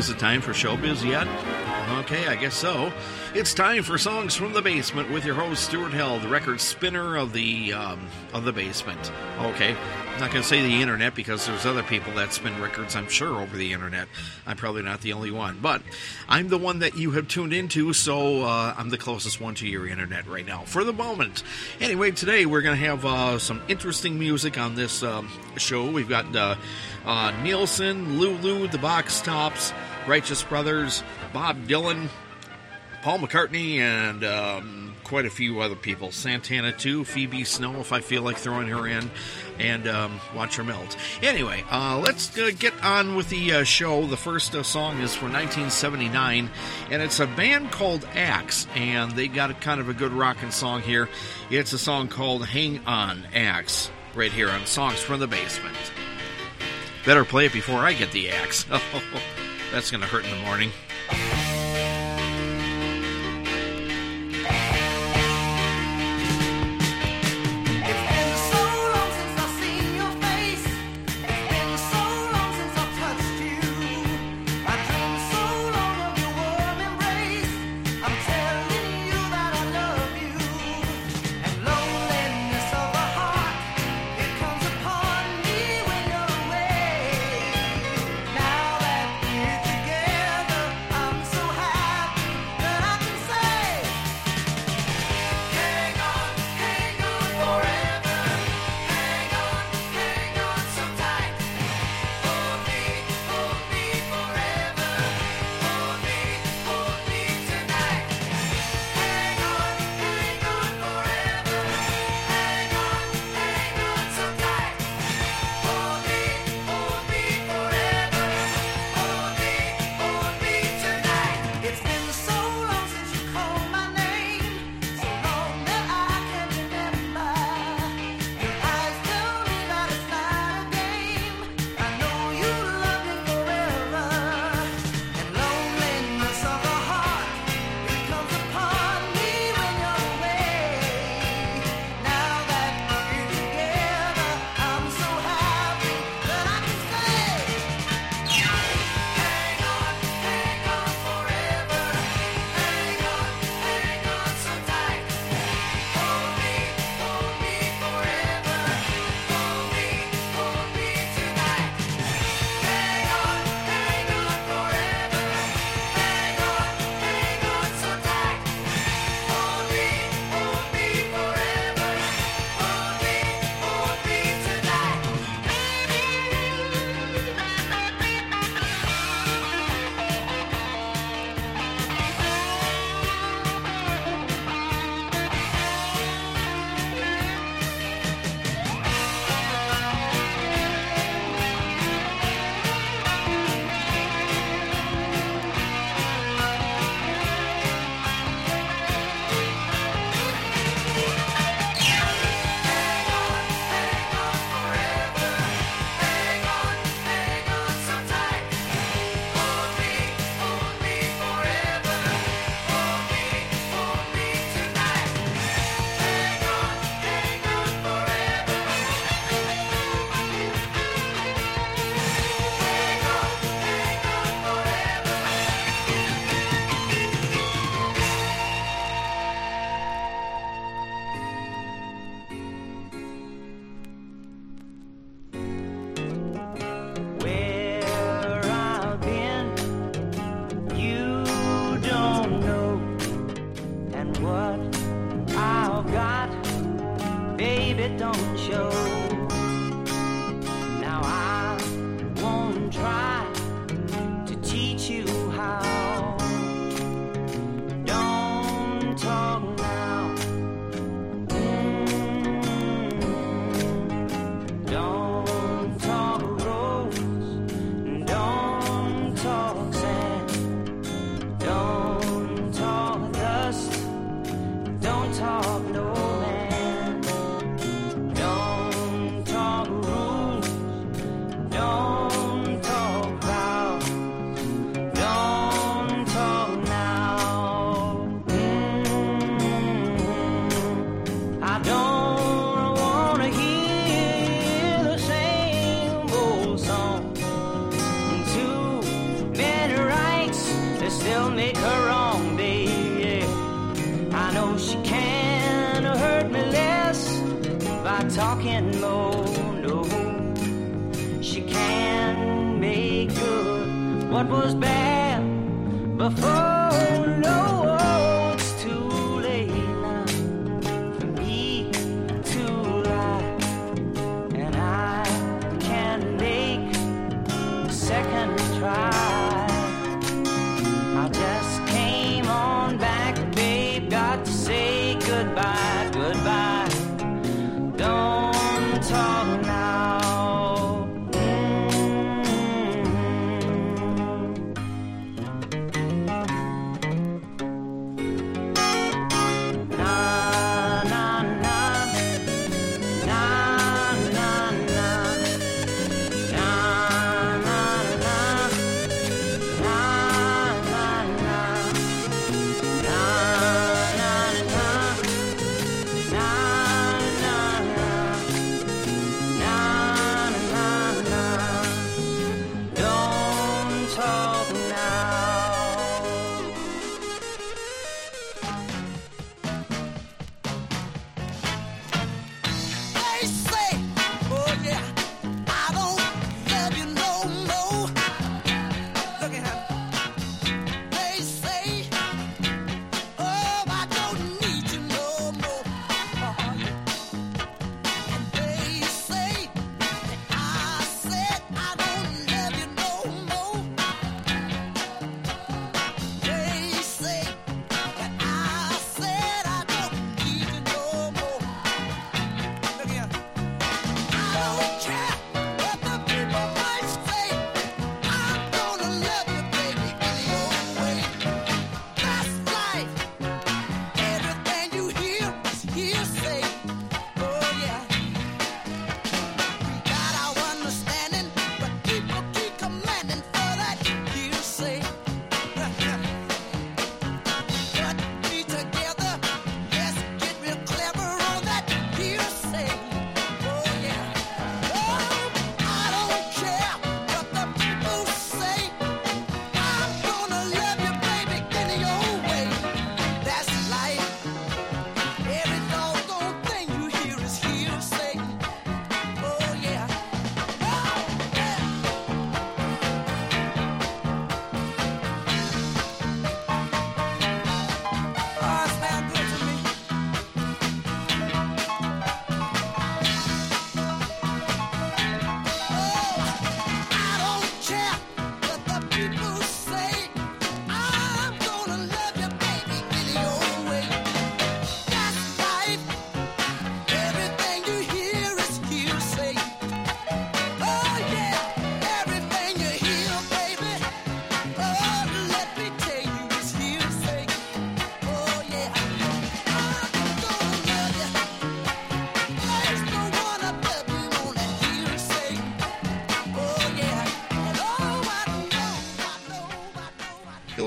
Is it time for showbiz yet? Okay, I guess so. It's time for songs from the basement with your host Stuart Held, the record spinner of the um, of the basement. Okay, I'm not going to say the internet because there's other people that spin records, I'm sure, over the internet. I'm probably not the only one, but I'm the one that you have tuned into, so uh, I'm the closest one to your internet right now for the moment. Anyway, today we're going to have uh, some interesting music on this um, show. We've got uh, uh, Nilsson, Lulu, the Box Tops, Righteous Brothers, Bob Dylan, Paul McCartney, and um, quite a few other people. Santana, too, Phoebe Snow, if I feel like throwing her in, and um, Watch Her Melt. Anyway, uh, let's uh, get on with the uh, show. The first uh, song is from 1979, and it's a band called Axe, and they got a kind of a good rocking song here. It's a song called Hang On, Axe, right here on Songs from the Basement. Better play it before I get the axe. That's going to hurt in the morning.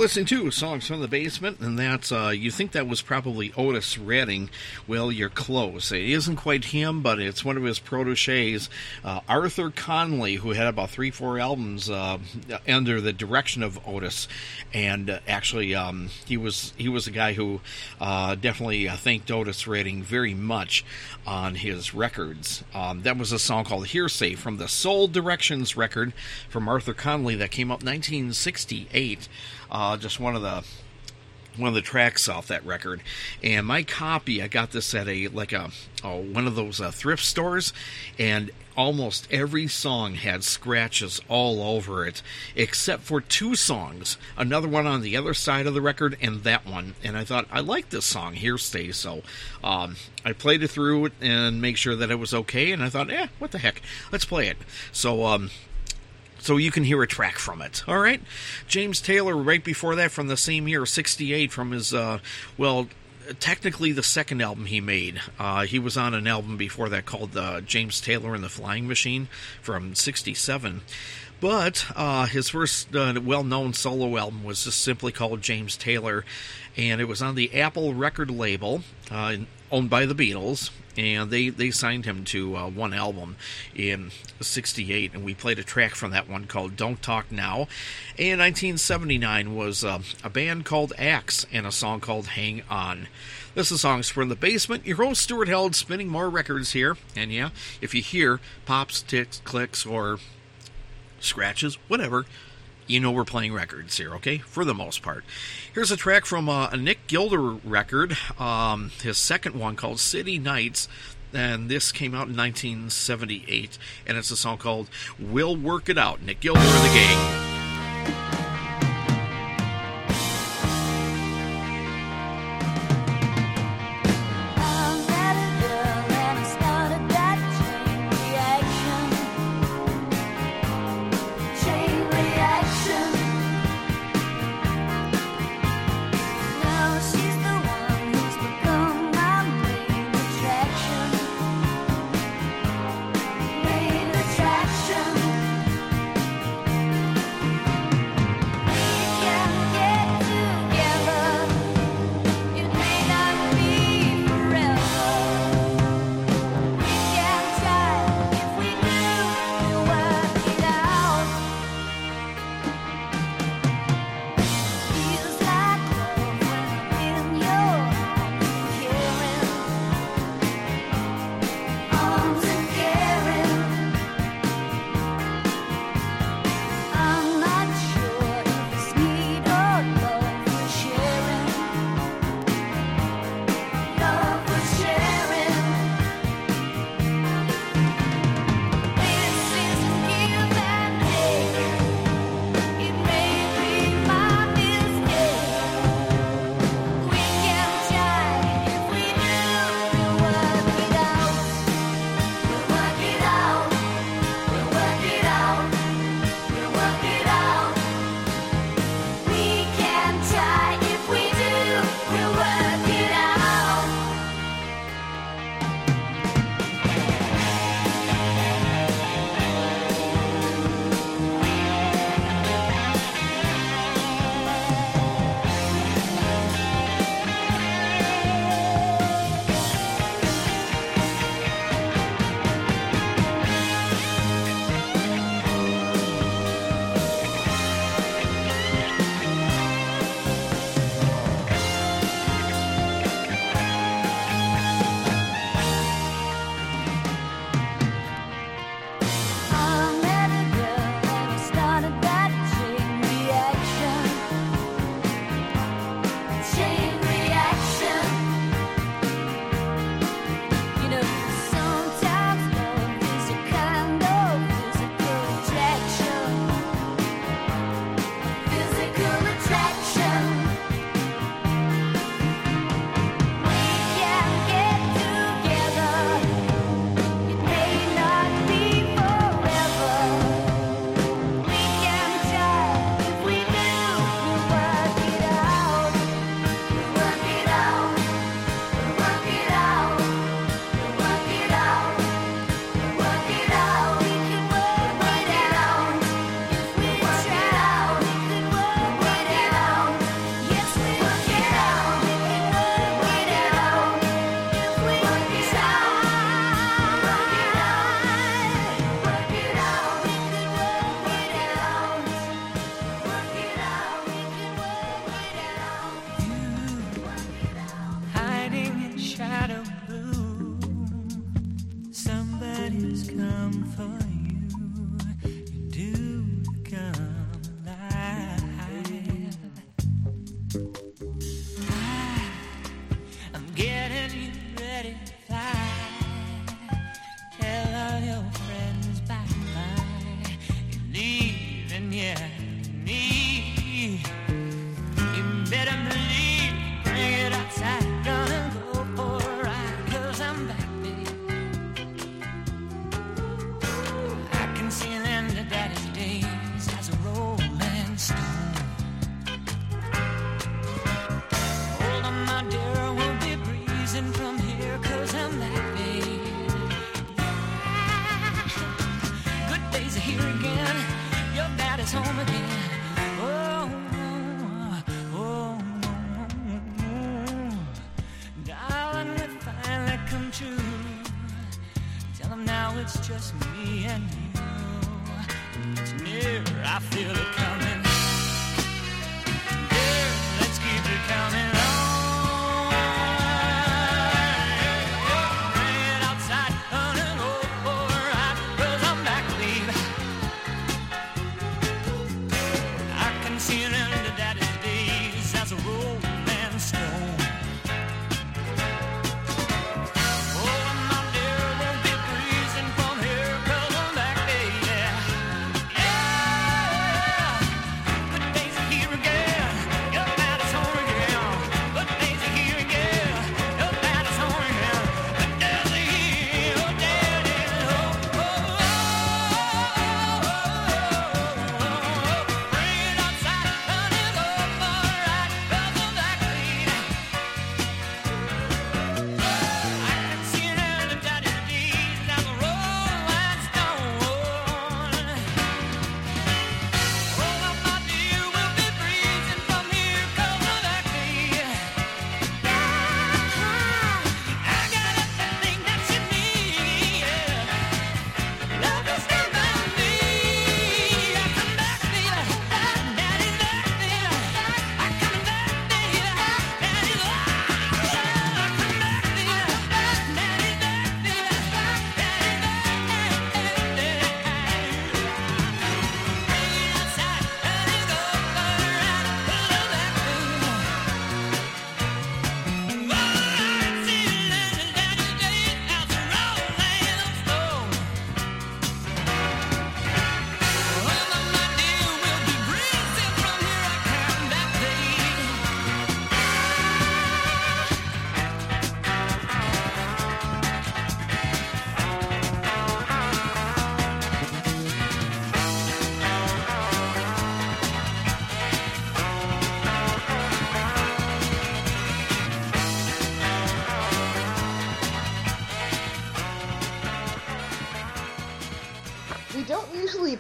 Listening to songs from the basement, and that's uh, you think that was probably Otis Redding. Well, you're close. It isn't quite him, but it's one of his proteges, uh, Arthur Conley, who had about three, four albums uh, under the direction of Otis, and uh, actually um, he was he was a guy who uh, definitely uh, thanked Otis Redding very much on his records. Um, that was a song called "Hearsay" from the Soul Directions record from Arthur Conley that came out 1968. Uh, just one of the one of the tracks off that record. And my copy, I got this at a like a oh, one of those uh, thrift stores, and almost every song had scratches all over it, except for two songs. Another one on the other side of the record, and that one. And I thought I like this song, "Hearsay." so um, I played it through and make sure that it was okay. And I thought, eh, what the heck, let's play it. So um, so you can hear a track from it. All right, James Taylor, right before that, from the same year, '68, from his uh, well, technically the second album he made. Uh, he was on an album before that called uh, James Taylor and the Flying Machine from '67. But uh, his first uh, well known solo album was just simply called James Taylor, and it was on the Apple record label uh, owned by the Beatles. And they, they signed him to uh, one album in 68, and we played a track from that one called Don't Talk Now. And 1979 was uh, a band called Axe and a song called Hang On. This is Songs from the Basement. Your host, Stuart Held, spinning more records here. And yeah, if you hear pops, ticks, clicks, or scratches, whatever, you know we're playing records here, okay? For the most part. Here's a track from uh, a Nick Gilder record, um, his second one called City Nights. And this came out in 1978, and it's a song called We'll Work It Out. Nick Gilder and the gang. true. Tell them now it's just me and you. It's near, I feel it coming. Yeah, let's keep it coming.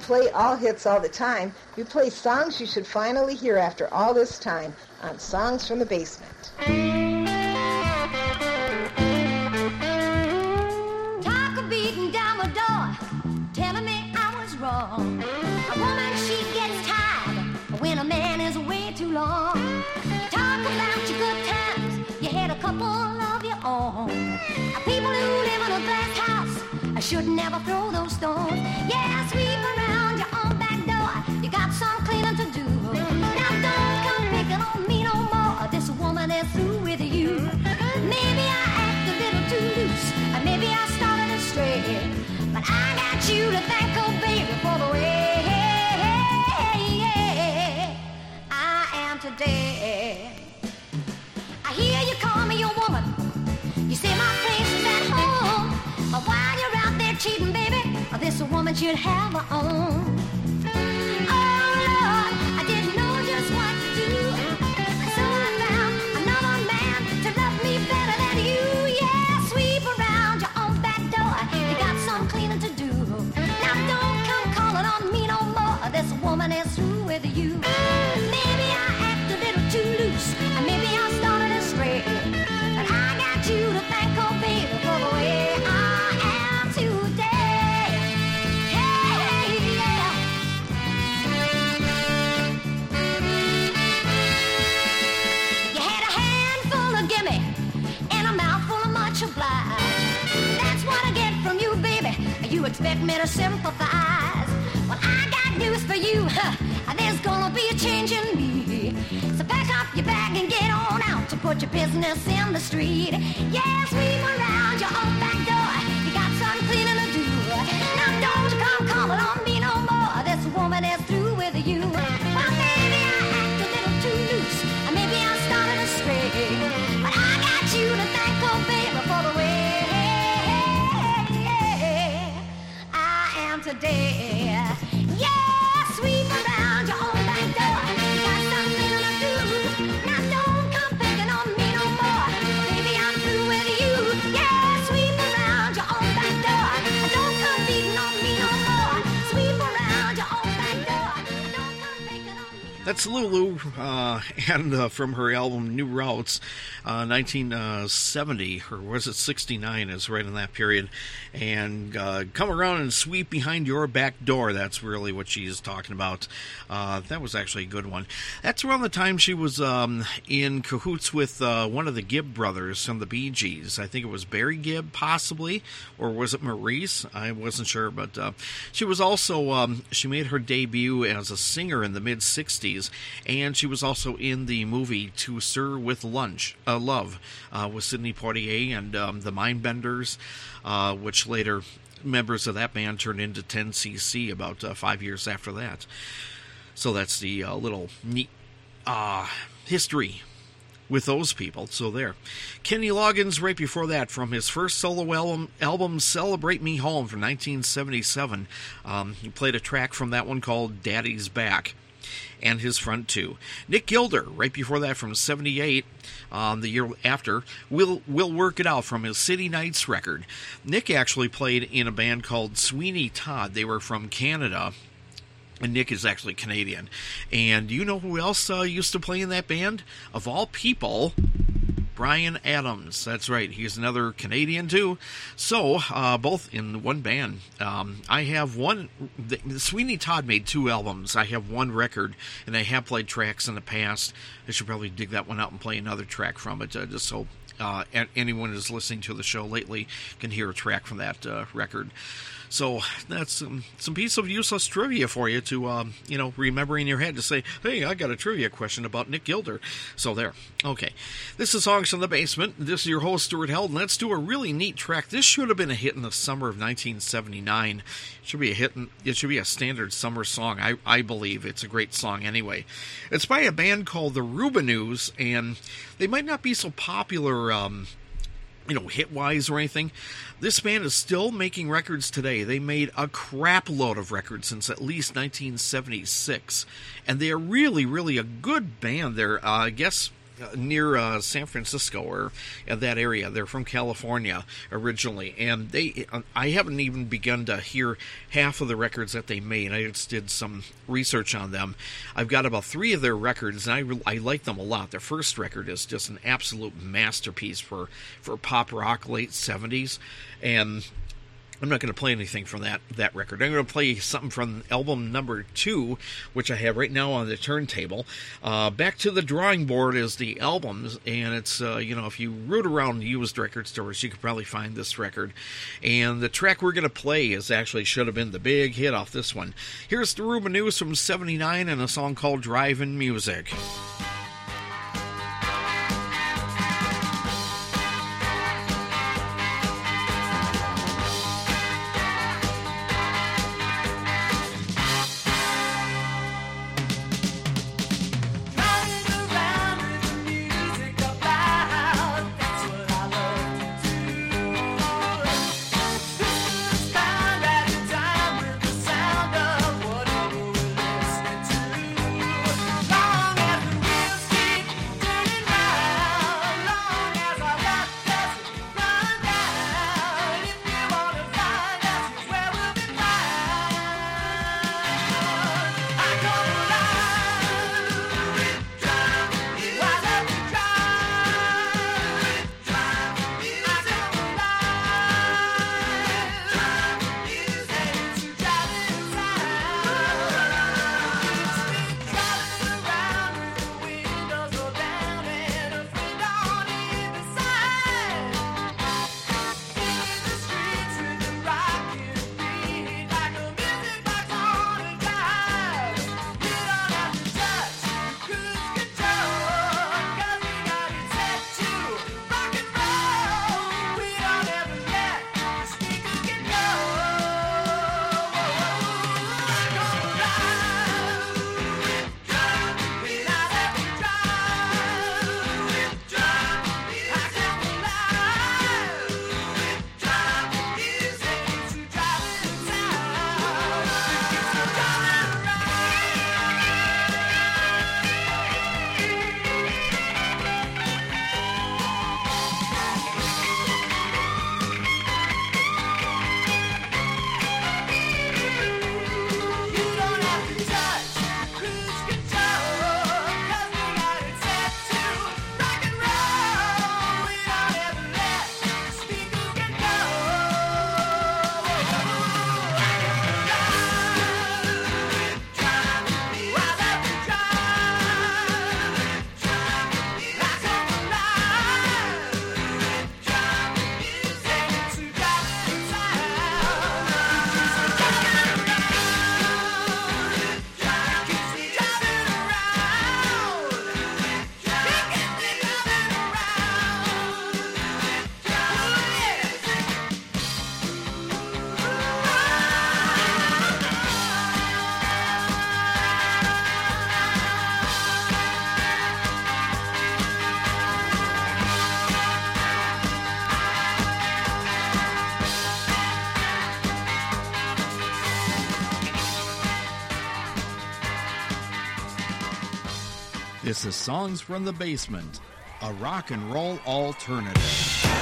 play all hits all the time, we play songs you should finally hear after all this time on Songs from the Basement. expect me to sympathize. Well, I got news for you. Huh, there's gonna be a change in me. So pack up your bag and get on out to put your business in the street. Yes, we've around your own back door. You got some cleaning to do. Now don't That's Lulu, uh, and uh, from her album New Routes, uh, 1970, or was it 69? Is right in that period. And uh, come around and sweep behind your back door. That's really what she's talking about. Uh, that was actually a good one. That's around the time she was um, in cahoots with uh, one of the Gibb brothers from the Bee Gees. I think it was Barry Gibb, possibly, or was it Maurice? I wasn't sure, but uh, she was also um, she made her debut as a singer in the mid 60s and she was also in the movie To Sir with Lunch, uh, Love, uh, with Sidney Poitier and um, the Mindbenders, uh, which later members of that band turned into 10cc about uh, five years after that. So that's the uh, little neat uh, history with those people. So there. Kenny Loggins, right before that, from his first solo album, album Celebrate Me Home from 1977. Um, he played a track from that one called Daddy's Back and his front two. Nick Gilder, right before that from 78, um, the year after, will will work it out from his City Nights record. Nick actually played in a band called Sweeney Todd. They were from Canada. And Nick is actually Canadian. And you know who else uh, used to play in that band? Of all people, Bryan Adams. That's right. He's another Canadian too. So uh, both in one band. Um, I have one. The, Sweeney Todd made two albums. I have one record, and I have played tracks in the past. I should probably dig that one out and play another track from it, uh, just so uh, anyone who's listening to the show lately can hear a track from that uh, record. So that's some, some piece of useless trivia for you to, um, you know, remember in your head to say, hey, I got a trivia question about Nick Gilder. So there. Okay. This is Songs from the Basement. This is your host, Stuart Held, let's do a really neat track. This should have been a hit in the summer of 1979. It should be a hit. In, it should be a standard summer song. I, I believe it's a great song anyway. It's by a band called the Rubinoos, and they might not be so popular. Um, you know, hit wise or anything. This band is still making records today. They made a crap load of records since at least 1976. And they are really, really a good band. They're, uh, I guess, near uh, San Francisco or uh, that area. They're from California originally, and they I haven't even begun to hear half of the records that they made. I just did some research on them. I've got about three of their records, and I I like them a lot. Their first record is just an absolute masterpiece for for pop rock late '70s, and I'm not going to play anything from that that record. I'm going to play something from album number two, which I have right now on the turntable. Uh, Back to the drawing board is the albums, and it's uh, you know if you root around used record stores, you could probably find this record. And the track we're going to play is actually should have been the big hit off this one. Here's the Rubinoos from '79 and a song called "Driving Music." Songs from the Basement, a rock and roll alternative.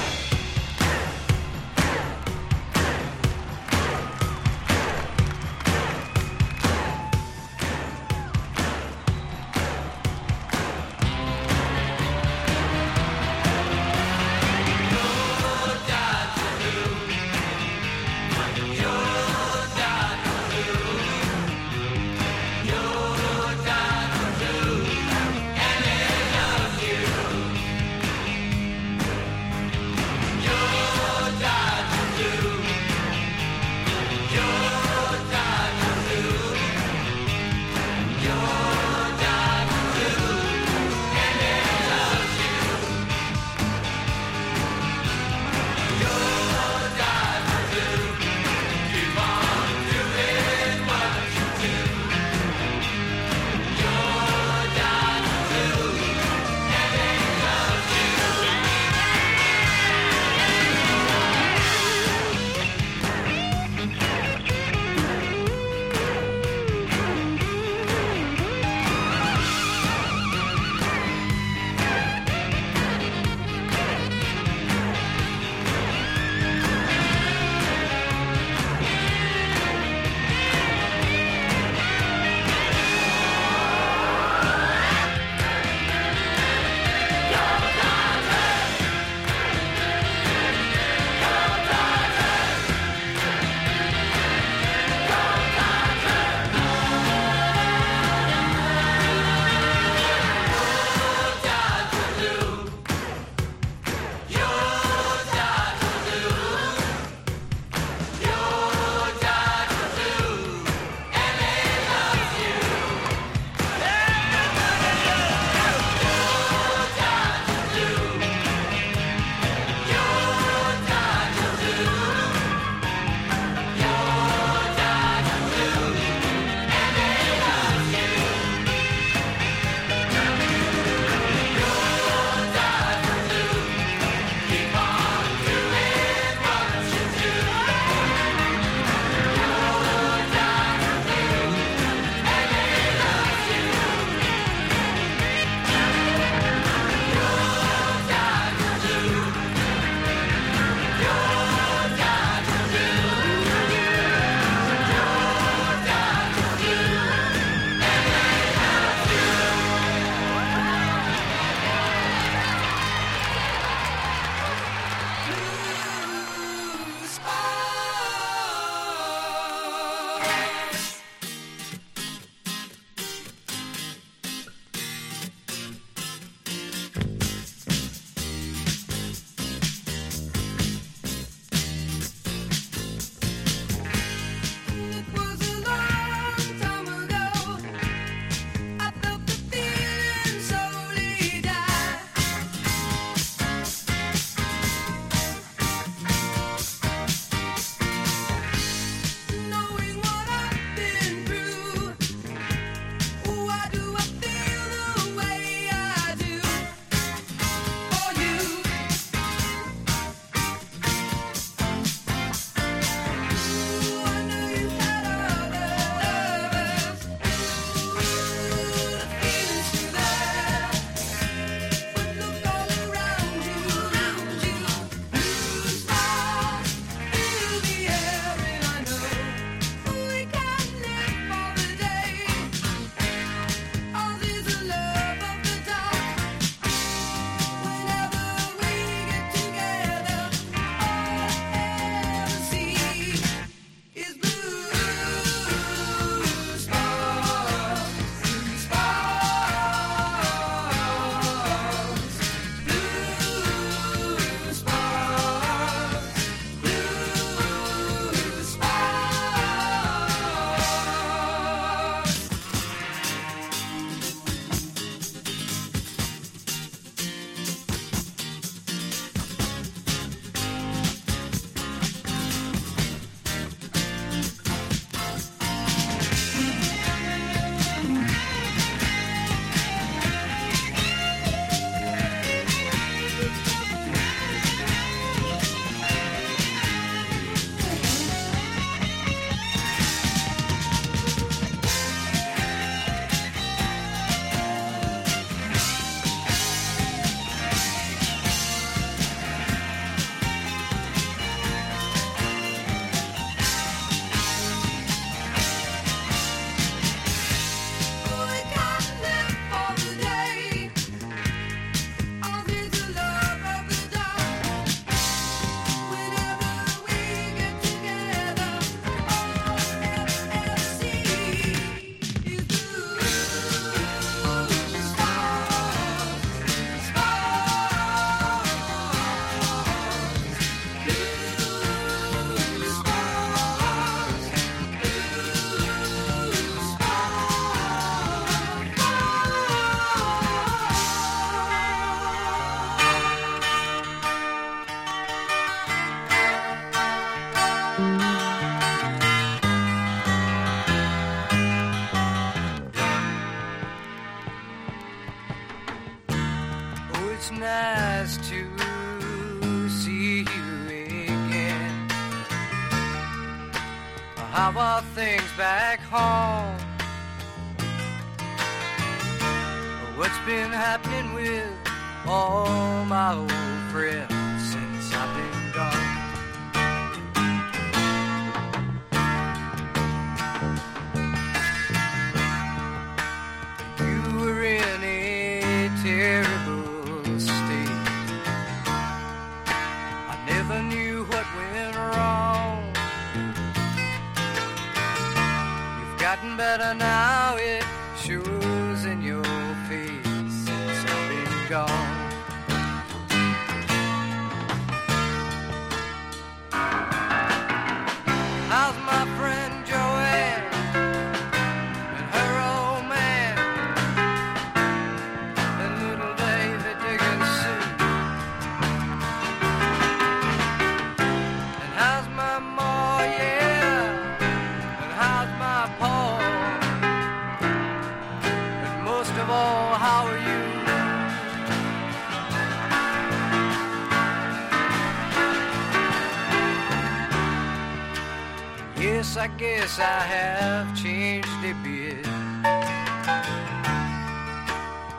Guess I have changed a bit.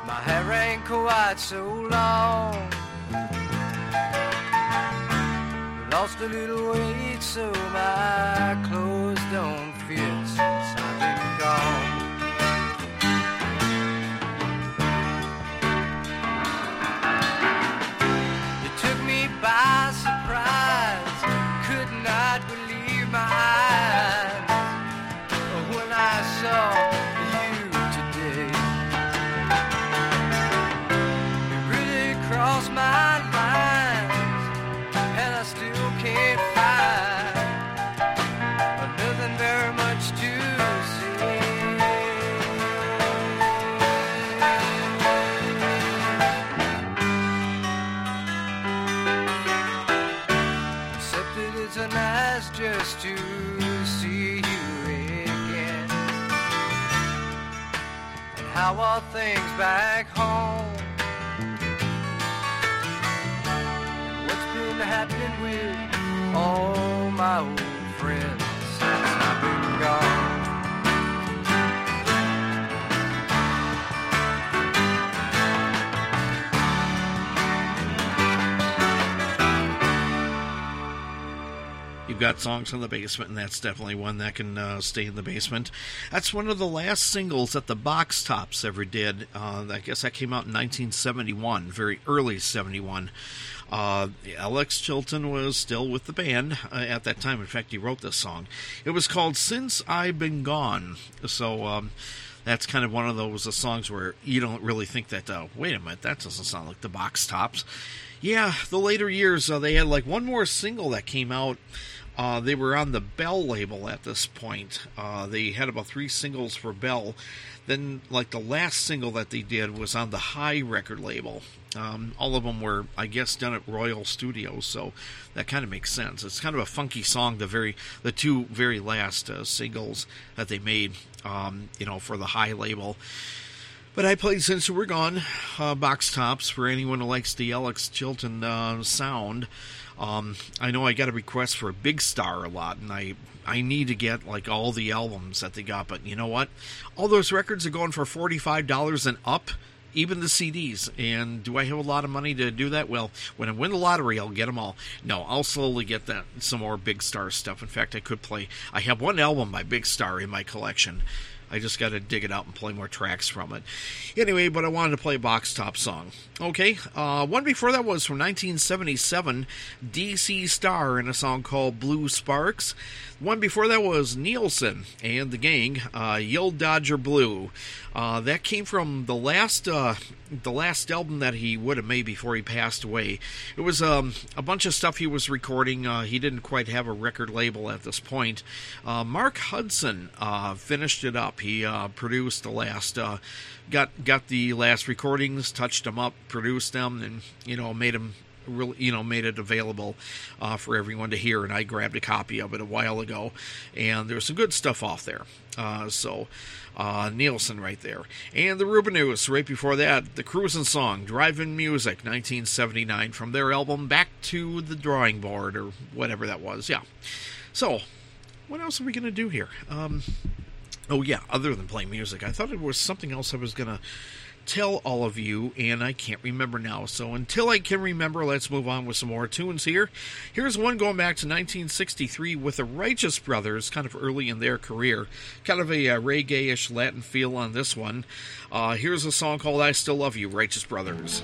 My hair ain't quite so And things back home? And what's been happening with all my got songs in the basement, and that's definitely one that can uh, stay in the basement. That's one of the last singles that the Box Tops ever did. Uh, I guess that came out in 1971, very early 71. Uh, Alex Chilton was still with the band uh, at that time. In fact, he wrote this song. It was called Since I've Been Gone. So, um, that's kind of one of those uh, songs where you don't really think that, uh, wait a minute, that doesn't sound like the Box Tops. Yeah, the later years, uh, they had like one more single that came out. Uh, they were on the Bell label at this point. Uh, they had about three singles for Bell. Then, like the last single that they did was on the Hi record label. Um, all of them were, I guess, done at Royal Studios, so that kind of makes sense. It's kind of a funky song. The very, the two very last uh, singles that they made, um, you know, for the Hi label. But I played Since We're Gone, uh, Box Tops, for anyone who likes the Alex Chilton uh, sound. Um, I know I got a request for a Big Star a lot, and I I need to get like all the albums that they got. But you know what? All those records are going for forty five dollars and up, even the CDs. And do I have a lot of money to do that? Well, when I win the lottery, I'll get them all. No, I'll slowly get that some more Big Star stuff. In fact, I could play. I have one album by Big Star in my collection. I just got to dig it out and play more tracks from it. Anyway, but I wanted to play a box top song. Okay, uh, one before that was from 1977, DC Star in a song called Blue Sparks. One before that was Nilsson and the gang, uh, Yo Dodger Blue. Uh, that came from the last uh, the last album that he would have made before he passed away. It was um, a bunch of stuff he was recording. Uh, he didn't quite have a record label at this point. Uh, Mark Hudson uh, finished it up. He uh, produced the last, got got the last recordings, touched them up, produced them, and you know made them you know made it available uh, for everyone to hear, and I grabbed a copy of it a while ago, and there's some good stuff off there. Uh, so uh, Nilsson right there, and the Rubinoos right before that, the Cruisin' Song, Driving Music, 1979 from their album Back to the Drawing Board or whatever that was. Yeah. So what else are we gonna do here? Um, oh yeah, other than play music, I thought it was something else I was gonna tell all of you, and I can't remember now. So until I can remember, let's move on with some more tunes here. Here's one going back to 1963 with the Righteous Brothers, kind of early in their career. Kind of a uh, reggae ish Latin feel on this one. Uh, here's a song called I Still Love You, Righteous Brothers.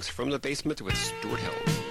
Songs from the Basement with Stuart Held.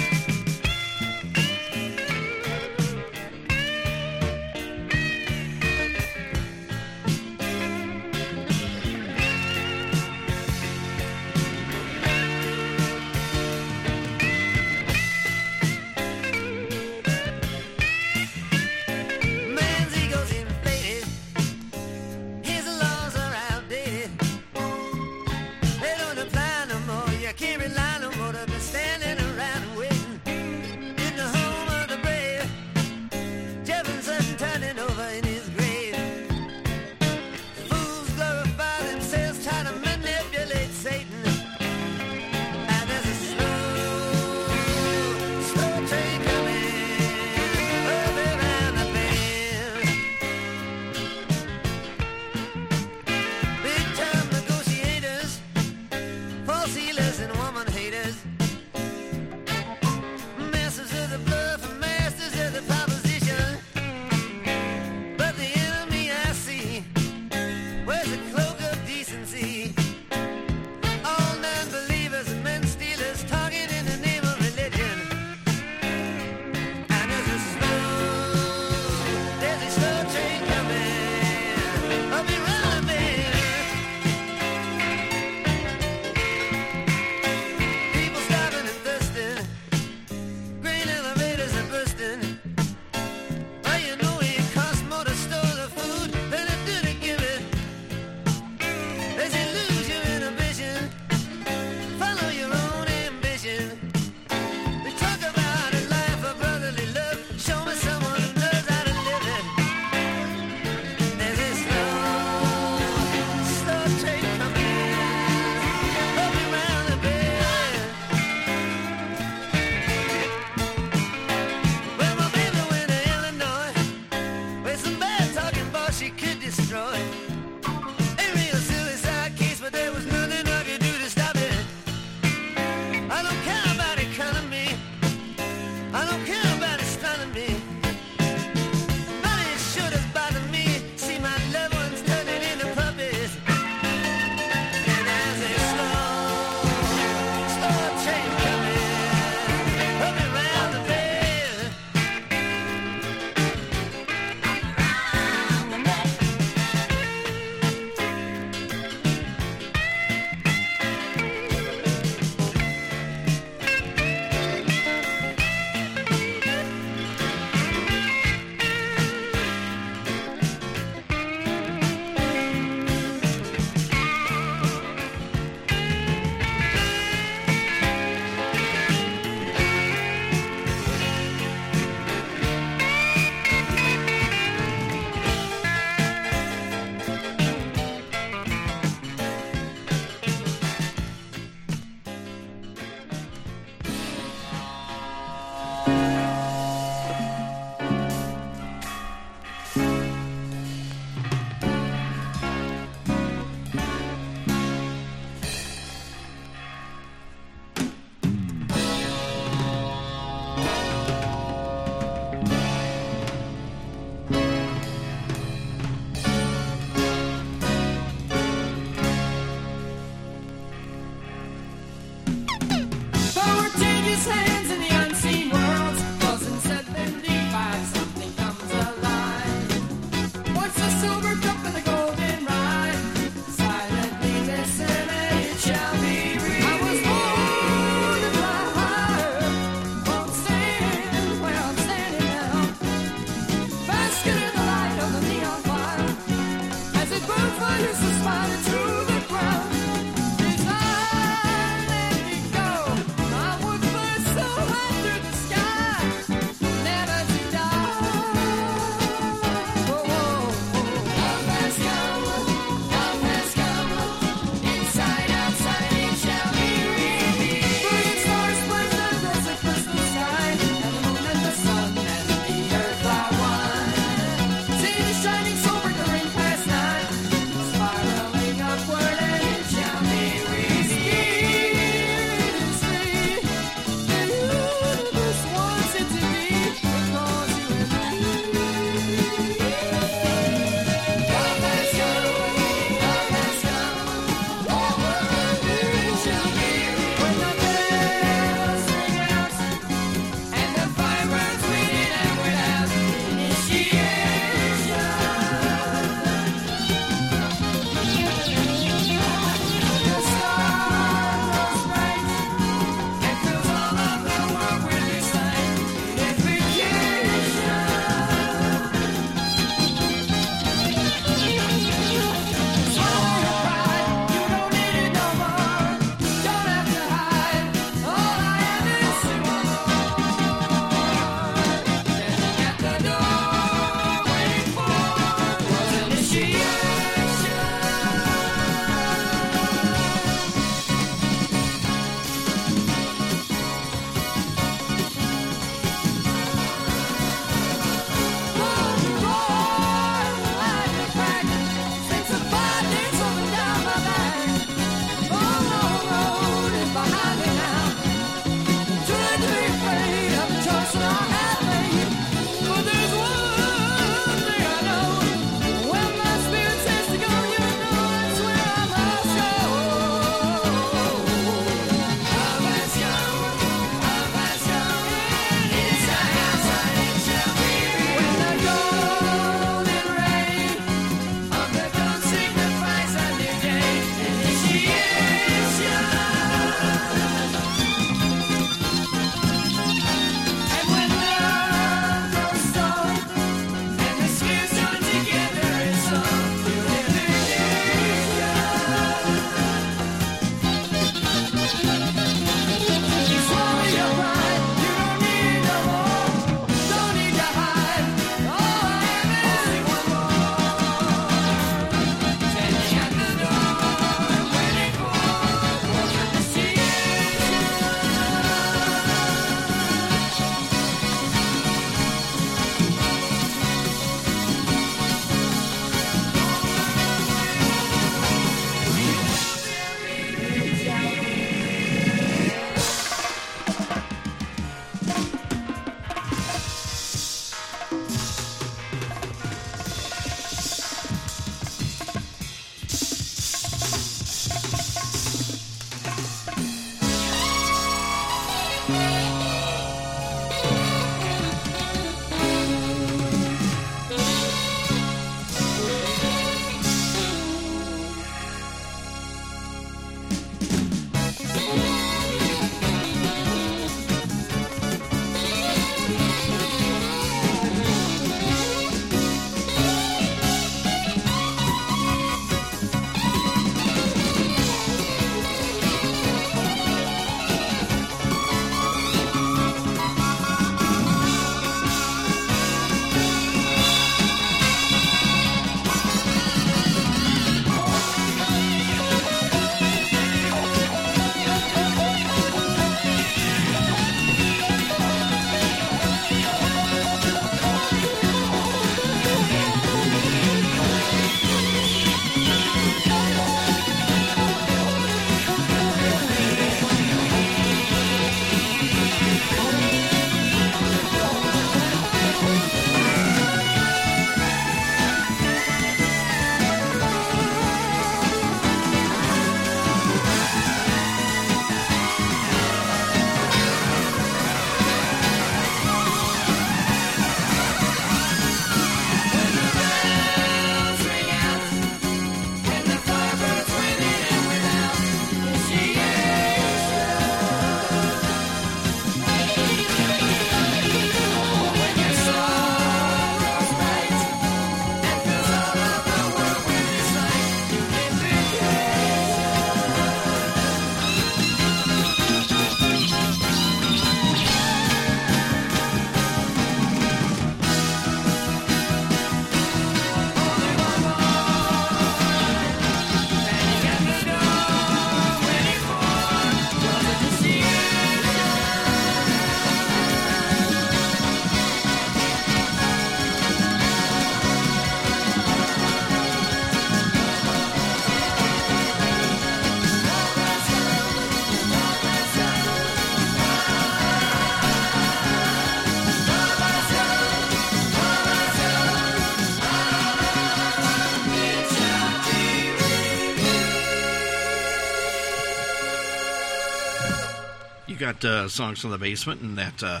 Uh, songs from the basement, and that uh,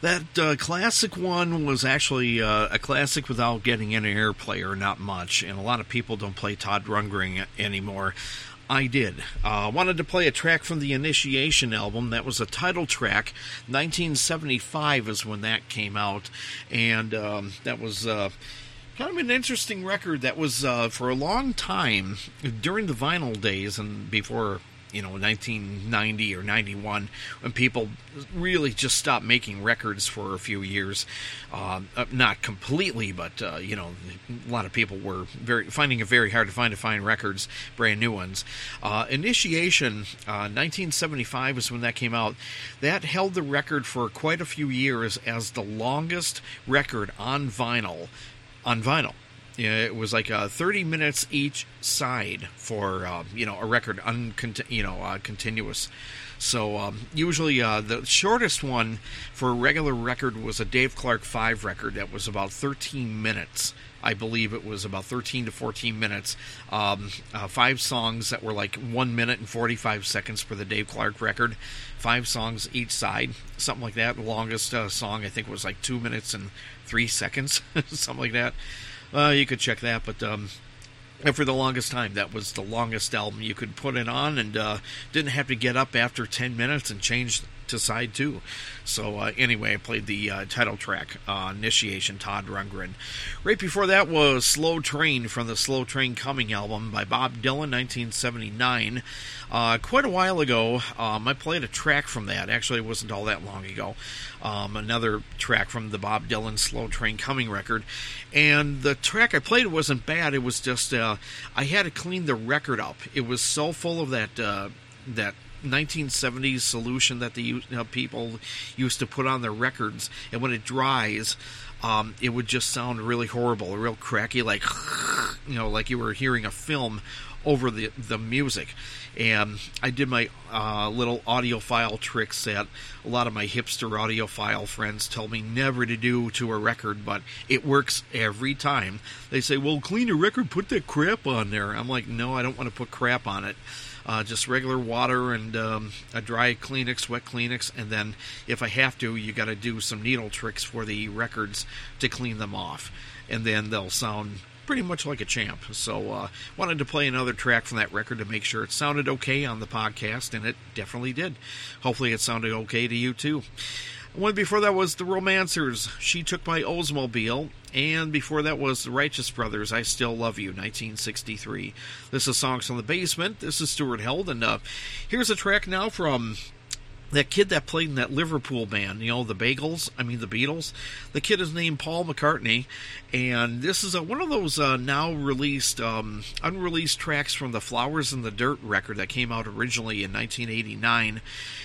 that uh, classic one was actually uh, a classic without getting any airplay or not much, and a lot of people don't play Todd Rundgren anymore. I did. Uh, wanted to play a track from the Initiation album. That was a title track. 1975 is when that came out, and um, that was. Uh, kind of an interesting record that was uh, for a long time during the vinyl days and before you know 1990 or 91 when people really just stopped making records for a few years. Uh, uh, not completely but uh, you know a lot of people were very finding it very hard to find to find records brand new ones. Uh, initiation uh, 1975 is when that came out. That held the record for quite a few years as the longest record on vinyl on vinyl. It was like uh, 30 minutes each side for uh, you know a record uncont- you know uh, continuous. So um, usually uh, the shortest one for a regular record was a Dave Clark 5 record that was about 13 minutes. I believe it was about 13 to 14 minutes. Um, uh, five songs that were like 1 minute and 45 seconds for the Dave Clark record. Five songs each side, something like that. The longest uh, song I think was like 2 minutes and 3 seconds, something like that. You could check that, but um, for the longest time, that was the longest album you could put it on, and uh, didn't have to get up after ten minutes and change to side two. So uh, anyway, I played the uh, title track, uh, "Initiation," Todd Rundgren. Right before that was "Slow Train" from the "Slow Train Coming" album by Bob Dylan, 1979. Uh, quite a while ago, um, I played a track from that. Actually, it wasn't all that long ago. Um, another track from the Bob Dylan "Slow Train Coming" record, and the track I played wasn't bad. It was just uh, I had to clean the record up. It was so full of that uh, that 1970s solution that the you know, people used to put on their records, and when it dries, um, it would just sound really horrible, real cracky, like you know, like you were hearing a film over the the music. And I did my uh, little audiophile tricks that a lot of my hipster audiophile friends tell me never to do to a record, but it works every time. They say, "Well, clean your record, put that crap on there." I'm like, "No, I don't want to put crap on it." Uh, just regular water and um, a dry Kleenex, wet Kleenex, and then if I have to, you got to do some needle tricks for the records to clean them off, and then they'll sound pretty much like a champ. So uh, wanted to play another track from that record to make sure it sounded okay on the podcast, and it definitely did. Hopefully, it sounded okay to you too. One before that was the Romancers. She took my Oldsmobile. And before that was the Righteous Brothers. I Still Love You, 1963. This is Songs from the Basement. This is Stuart Held. And uh, here's a track now from that kid that played in that Liverpool band, you know, the Bagels, I mean the Beatles. The kid is named Paul McCartney, and this is a, one of those uh, now released, um, unreleased tracks from the Flowers in the Dirt record that came out originally in 1989.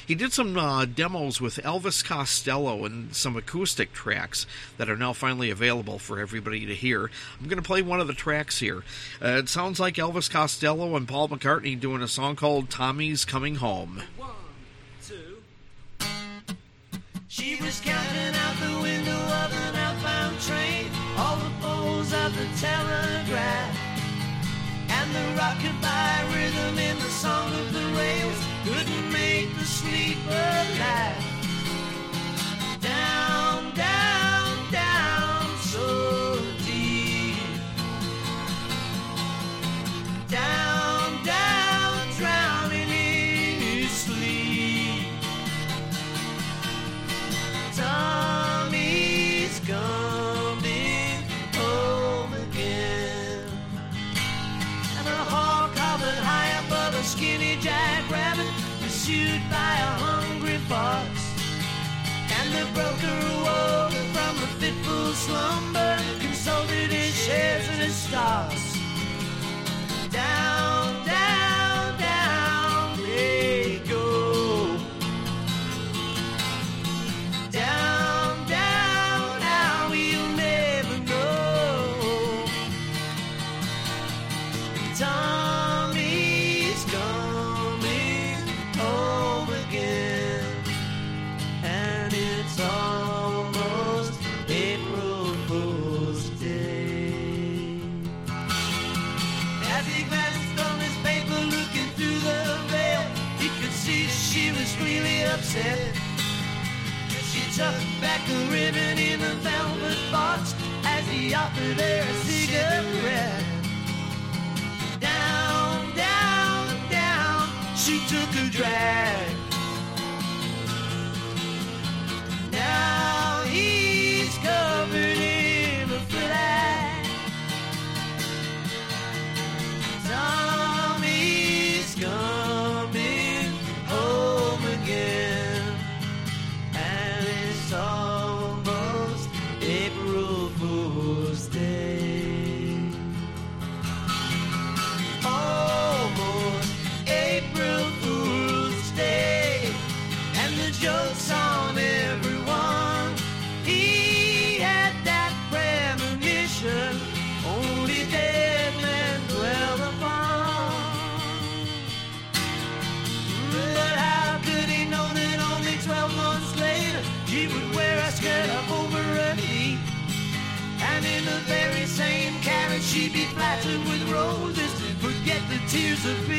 He did some uh, demos with Elvis Costello and some acoustic tracks that are now finally available for everybody to hear. I'm going to play one of the tracks here. Uh, it sounds like Elvis Costello and Paul McCartney doing a song called Tommy's Coming Home. One, She was counting out the window of an outbound train, all the poles of the telegraph, and the rockabye rhythm in the song of the rails couldn't make the sleeper laugh. Down, down, down, so deep. Down, by a hungry fox. And the broker awoke from a fitful slumber, consulted his shares and his stocks. Down, down, she was really upset. She took back the ribbon in the velvet box as he offered her a cigarette. Down, down, down, she took a drag. disappear.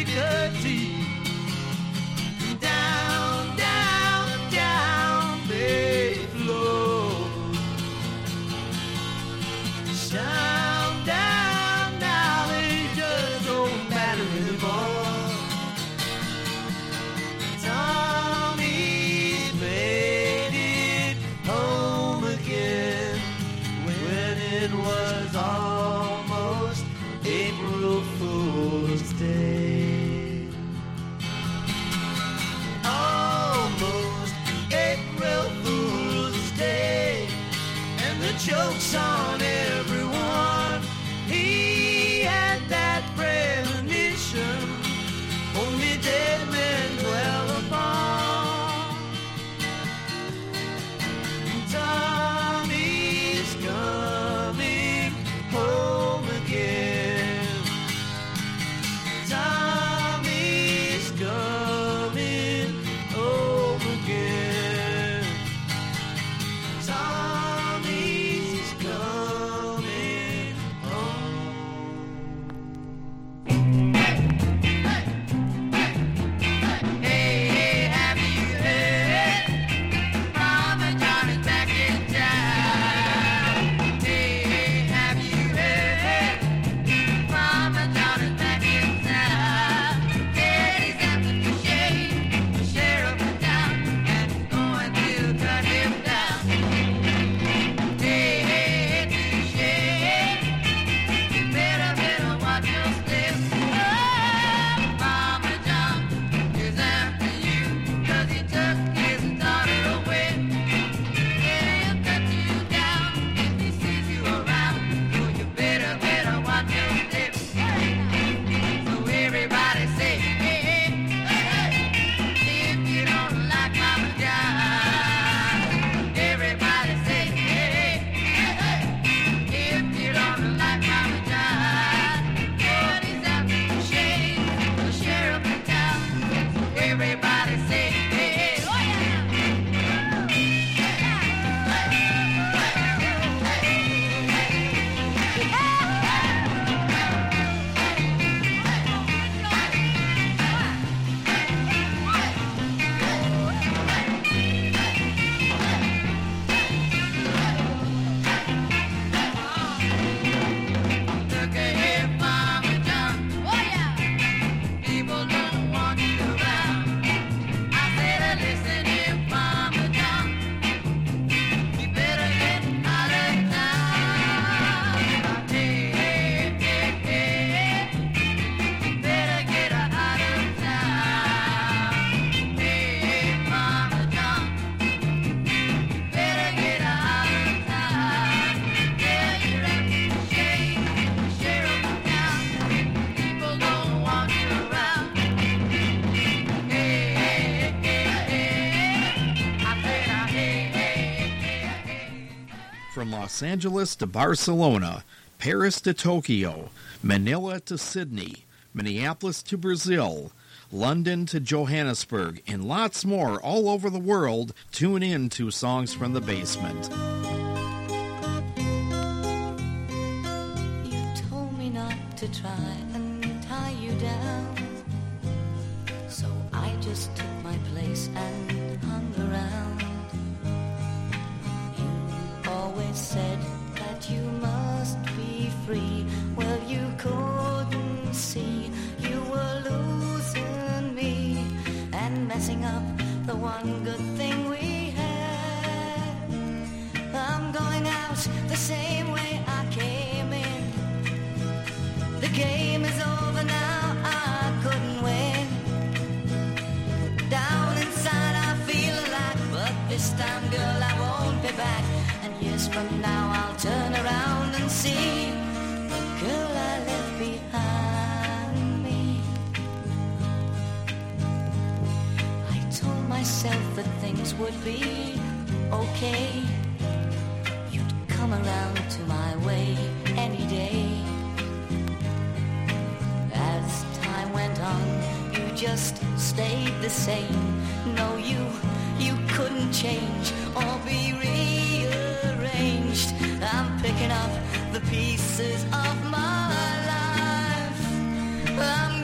Los Angeles to Barcelona, Paris to Tokyo, Manila to Sydney, Minneapolis to Brazil, London to Johannesburg, and lots more all over the world. Tune in to Songs from the Basement. You told me not to try and tie you down, so I just took my place and always said that you must be free. Well, you couldn't see you were losing me and messing up the one good thing we had. I'm going out the same way. Years from now I'll turn around and see the girl I left behind me. I told myself that things would be okay. You'd come around to my way any day. As time went on, you just stayed the same. No, you, you couldn't change or be rearranged. I'm picking up the pieces of my life. I'm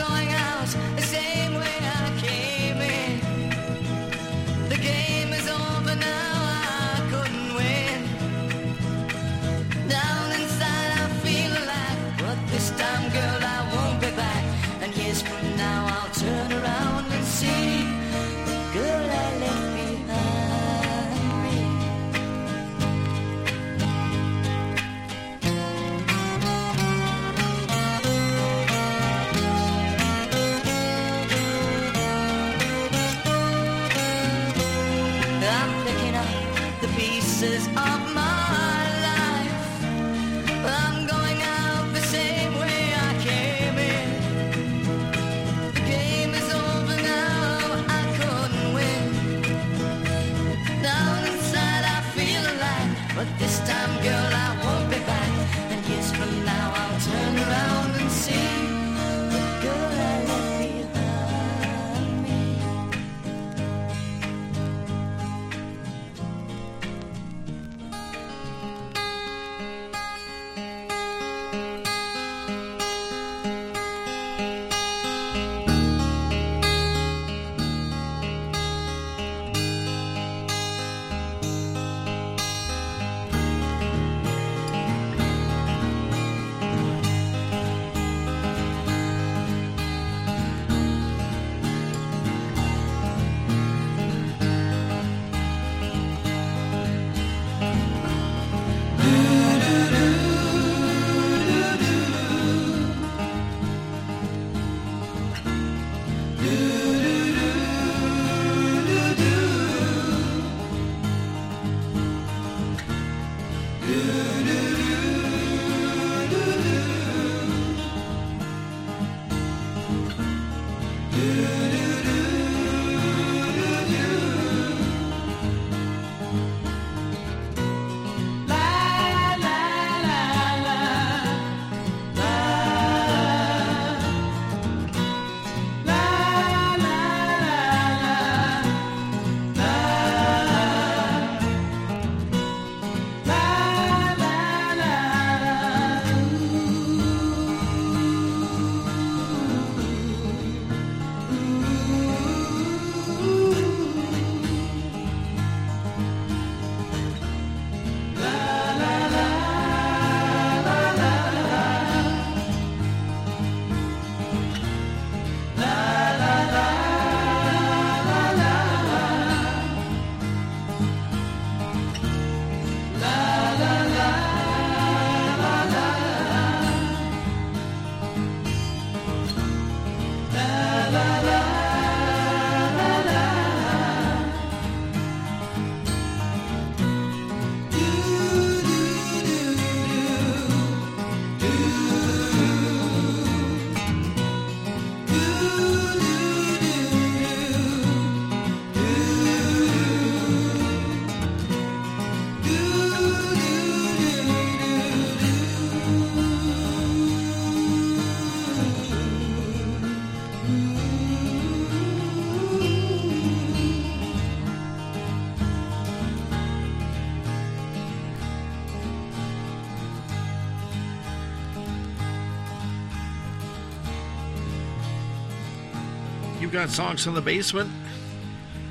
got songs from the basement.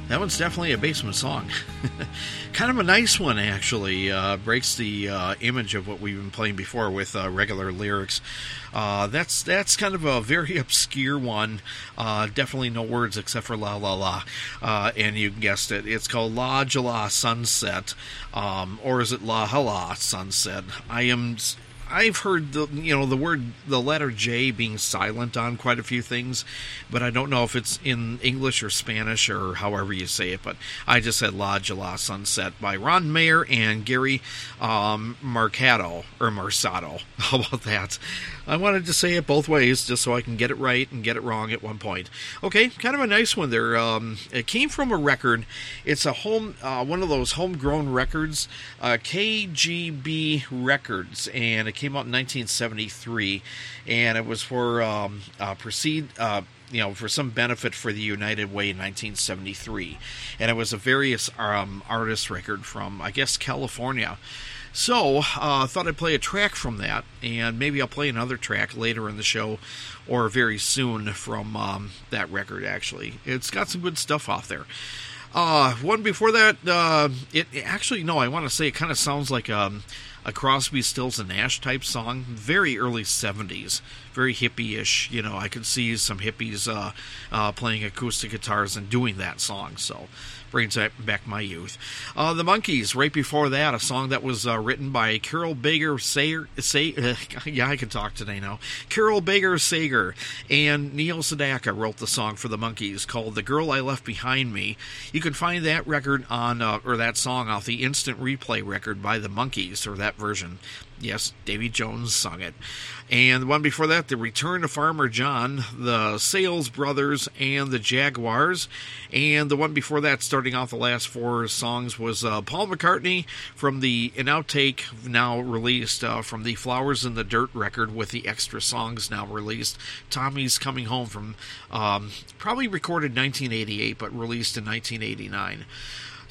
That one's definitely a basement song. kind of a nice one, actually. Uh, breaks the uh, image of what we've been playing before with uh, regular lyrics. Uh, that's that's kind of a very obscure one. Uh, definitely no words except for la la la. Uh, and you guessed it. It's called La Jala Sunset. Um, or is it La Hala Sunset? I am. I've heard the you know the word the letter J being silent on quite a few things, but I don't know if it's in English or Spanish or however you say it. But I just said La Jala Sunset by Ron Mayer and Gary um, Marcato or Marsado. How about that? I wanted to say it both ways just so I can get it right and get it wrong at one point. Okay, kind of a nice one there. Um, it came from a record. It's a home uh, one of those homegrown records, uh, KGB Records, and it came out in 1973, and it was for um, uh, proceed. Uh, you know, for some benefit for the United Way in 1973, and it was a various um, artist record from, I guess, California. So, I uh, thought I'd play a track from that, and maybe I'll play another track later in the show or very soon from um, that record, actually. It's got some good stuff off there. Uh, one before that, uh, it actually, no, I want to say it kind of sounds like um, a Crosby, Stills, and Nash type song. Very early 70s. Very hippie ish. You know, I could see some hippies uh, uh, playing acoustic guitars and doing that song. So, brings back my youth. Uh, the Monkees, right before that, a song that was uh, written by Carol Baker Sager. Say, yeah, I can talk today now. Carol Baker Sager and Neil Sedaka wrote the song for the Monkees called "The Girl I Left Behind Me." You can find that record on uh, or that song off the Instant Replay record by the Monkees, or that version. Yes, Davy Jones sung it. And the one before that, The Return of Farmer John, the Sales Brothers, and the Jaguars. And the one before that, starting off the last four songs, was uh, Paul McCartney from the an outtake now released uh, from the Flowers in the Dirt record with the extra songs now released. Tommy's Coming Home from um, probably recorded 1988, but released in 1989.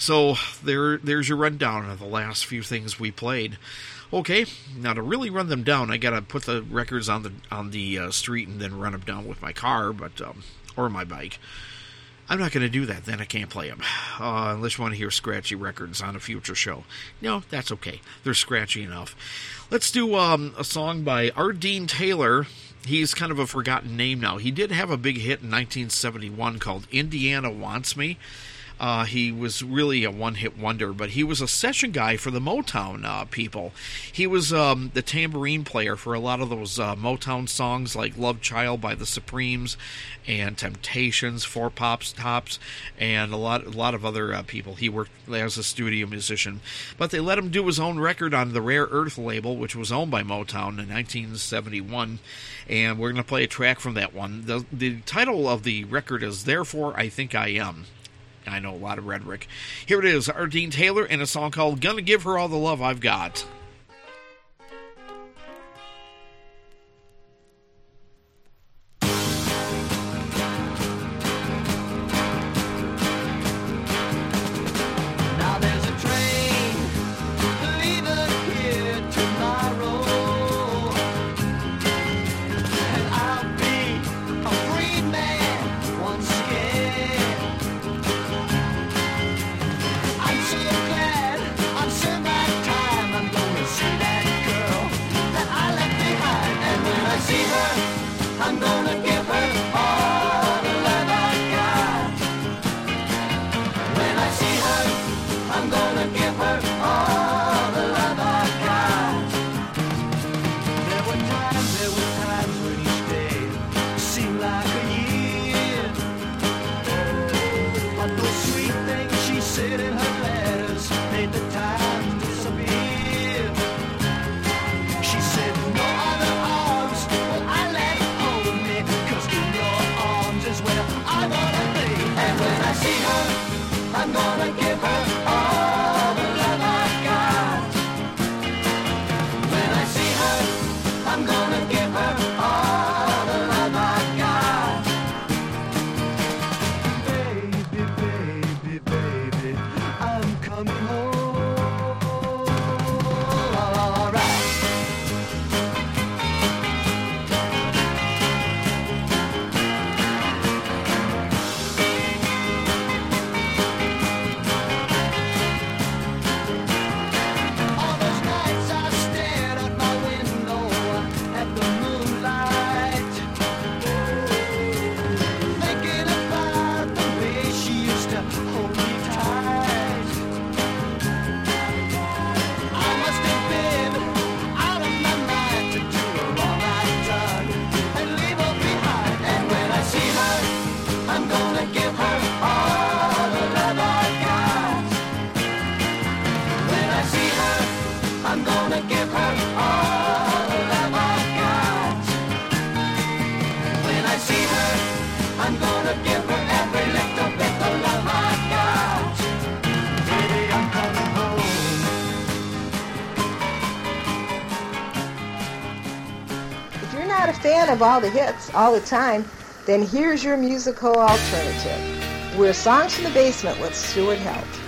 So there, there's your rundown of the last few things we played. Okay, now to really run them down, I gotta put the records on the on the uh, street and then run them down with my car, but um, or my bike. I'm not going to do that. Then I can't play them uh, unless you want to hear scratchy records on a future show. No, that's okay. They're scratchy enough. Let's do um, a song by R. Dean Taylor. He's kind of a forgotten name now. He did have a big hit in 1971 called "Indiana Wants Me." Uh, he was really a one-hit wonder, but he was a session guy for the Motown uh, people. He was um, the tambourine player for a lot of those uh, Motown songs like "Love Child" by the Supremes, and "Temptations," Four Pops Tops, and a lot, a lot of other uh, people. He worked as a studio musician, but they let him do his own record on the Rare Earth label, which was owned by Motown in 1971. And we're going to play a track from that one. the The title of the record is "Therefore I Think I Am." I know a lot of rhetoric. Here it is, R. Dean Taylor in a song called Gonna Give Her All the Love I've Got. Of all the hits all the time, then here's your musical alternative. We're Songs from the Basement with Stuart Held.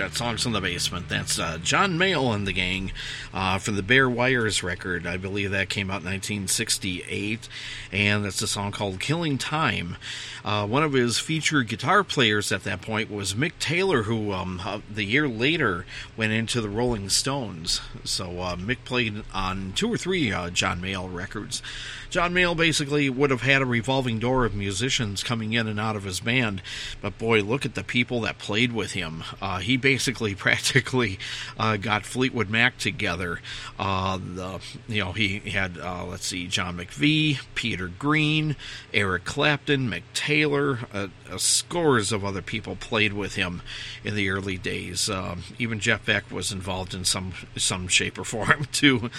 Got songs in the basement. That's uh, John Mayall and the gang uh, from the Bare Wires record. I believe that came out in 1968, and that's a song called "Killing Time." Uh, one of his featured guitar players at that point was Mick Taylor, who um, uh, the year later went into the Rolling Stones. So uh, Mick played on two or three uh, John Mayall records. John Mayall basically would have had a revolving door of musicians coming in and out of his band, but boy, look at the people that played with him. He basically practically got Fleetwood Mac together. The you know he had let's see John McVie, Peter Green, Eric Clapton, Mick Taylor, uh, uh, scores of other people played with him in the early days. Um, even Jeff Beck was involved in some some shape or form too.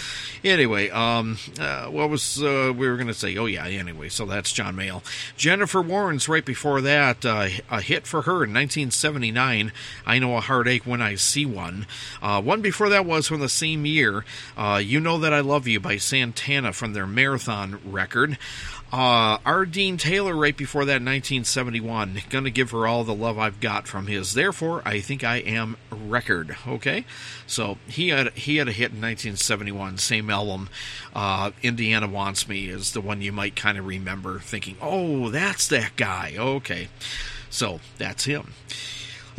Anyway, um, uh, what was uh, we were going to say? Oh yeah, anyway, so that's John Mayall. Jennifer Warren's right before that, uh, a hit for her in 1979. I know a Heartache When I See One. Uh, one before that was from the same year, You Know That I Love You by Santana from their Marathon record. Uh, R. Dean Taylor, right before that, 1971. Gonna give her all the love I've got from his. Therefore, I think I am record. Okay, so he had he had a hit in 1971, same album. Uh, Indiana Wants Me is the one you might kind of remember, thinking, "Oh, that's that guy." Okay, so that's him.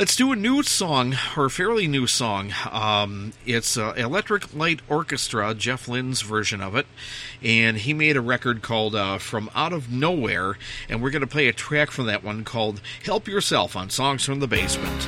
Let's do a new song, or a fairly new song. Um, it's uh, Electric Light Orchestra, Jeff Lynne's version of it, and he made a record called uh, From Out of Nowhere, and we're going to play a track from that one called Help Yourself on Songs from the Basement.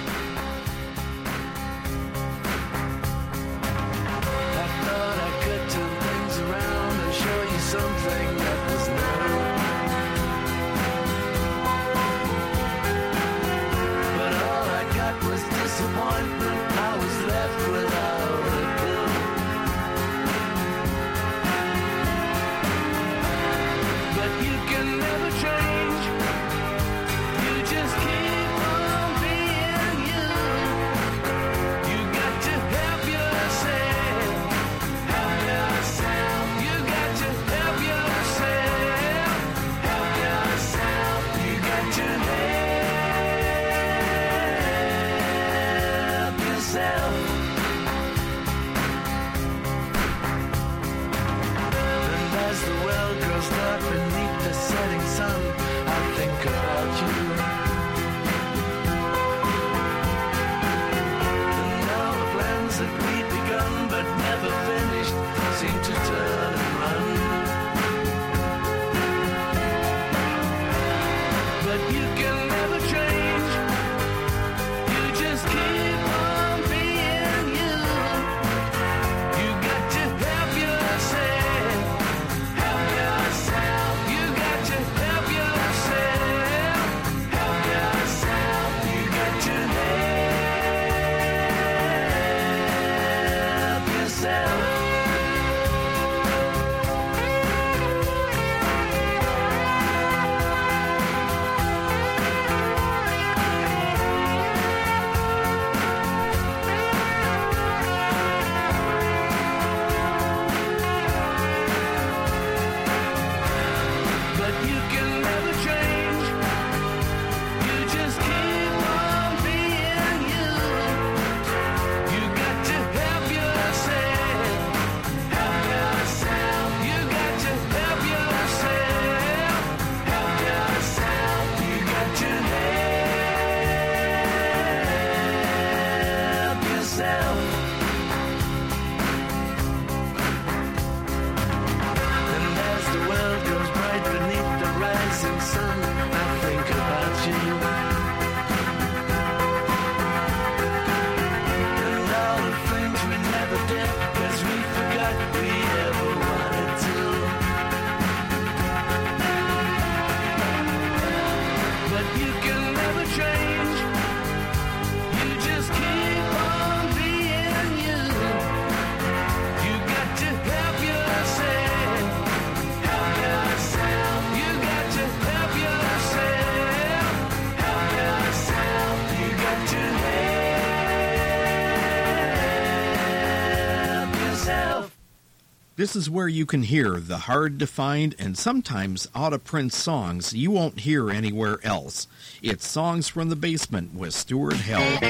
This is where you can hear the hard to find and sometimes out of print songs you won't hear anywhere else. It's Songs from the Basement with Stuart Held.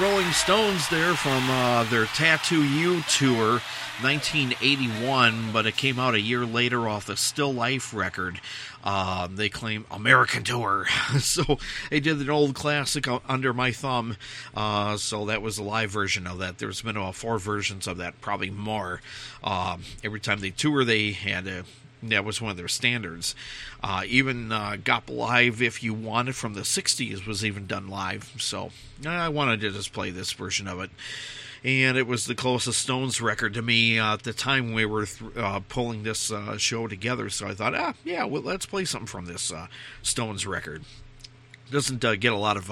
Rolling Stones there from uh, their Tattoo You tour, 1981, but it came out a year later off the Still Life record. Uh, they claim American tour, so they did an old classic uh, under my thumb. Uh, so that was a live version of that. There's been about four versions of that, probably more. Uh, every time they tour, they had a that was one of their standards. Uh, even uh, Got Live If You Want It, from the 60s was even done live. So I wanted to just play this version of it. And it was the closest Stones record to me uh, at the time we were th- uh, pulling this uh, show together. So I thought, ah, yeah, well, let's play something from this uh, Stones record. Doesn't get a lot of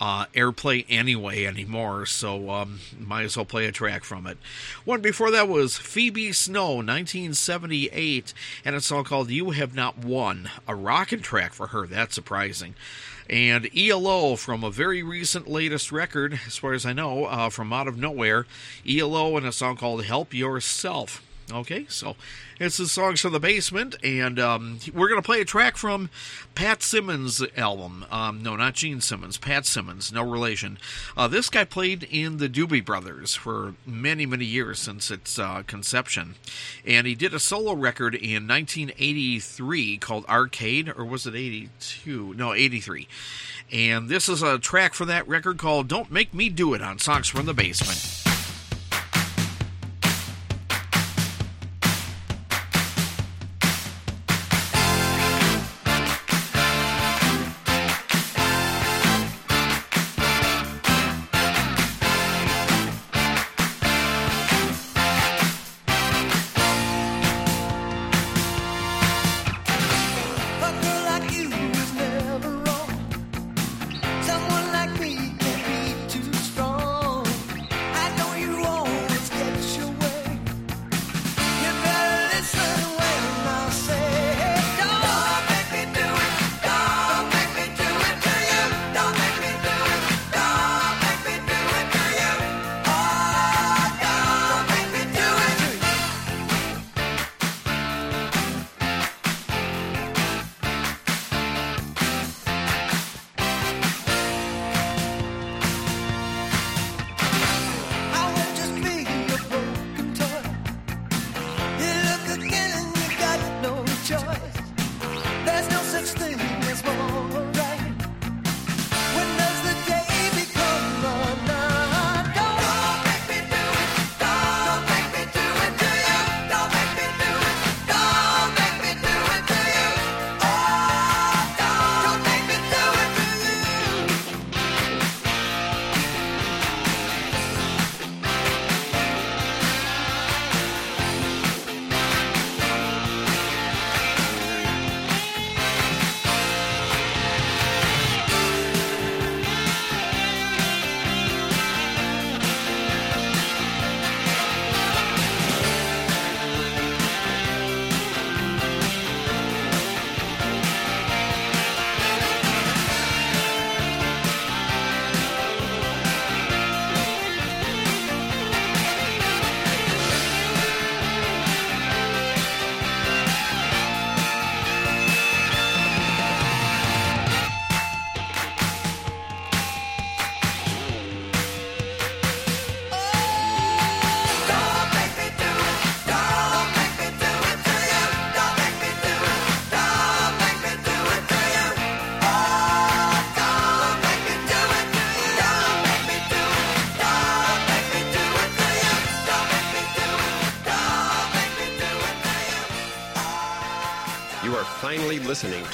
uh, airplay anyway anymore, so um, might as well play a track from it. One before that was Phoebe Snow, 1978, and a song called You Have Not Won. A rockin' track for her, that's surprising. And ELO from a very recent latest record, as far as I know, uh, from Out of Nowhere. ELO and a song called Help Yourself. Okay, so it's the songs from the basement, and um, we're going to play a track from Pat Simmons' album. Um, no, not Gene Simmons, Pat Simmons, no relation. Uh, this guy played in the Doobie Brothers for many, many years since its uh, conception, and he did a solo record in 1983 called Arcade, or was it 82? No, 83. And this is a track from that record called Don't Make Me Do It on Songs from the Basement.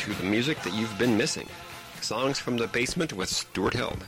To the music that you've been missing. Songs from the Basement with Stuart Held.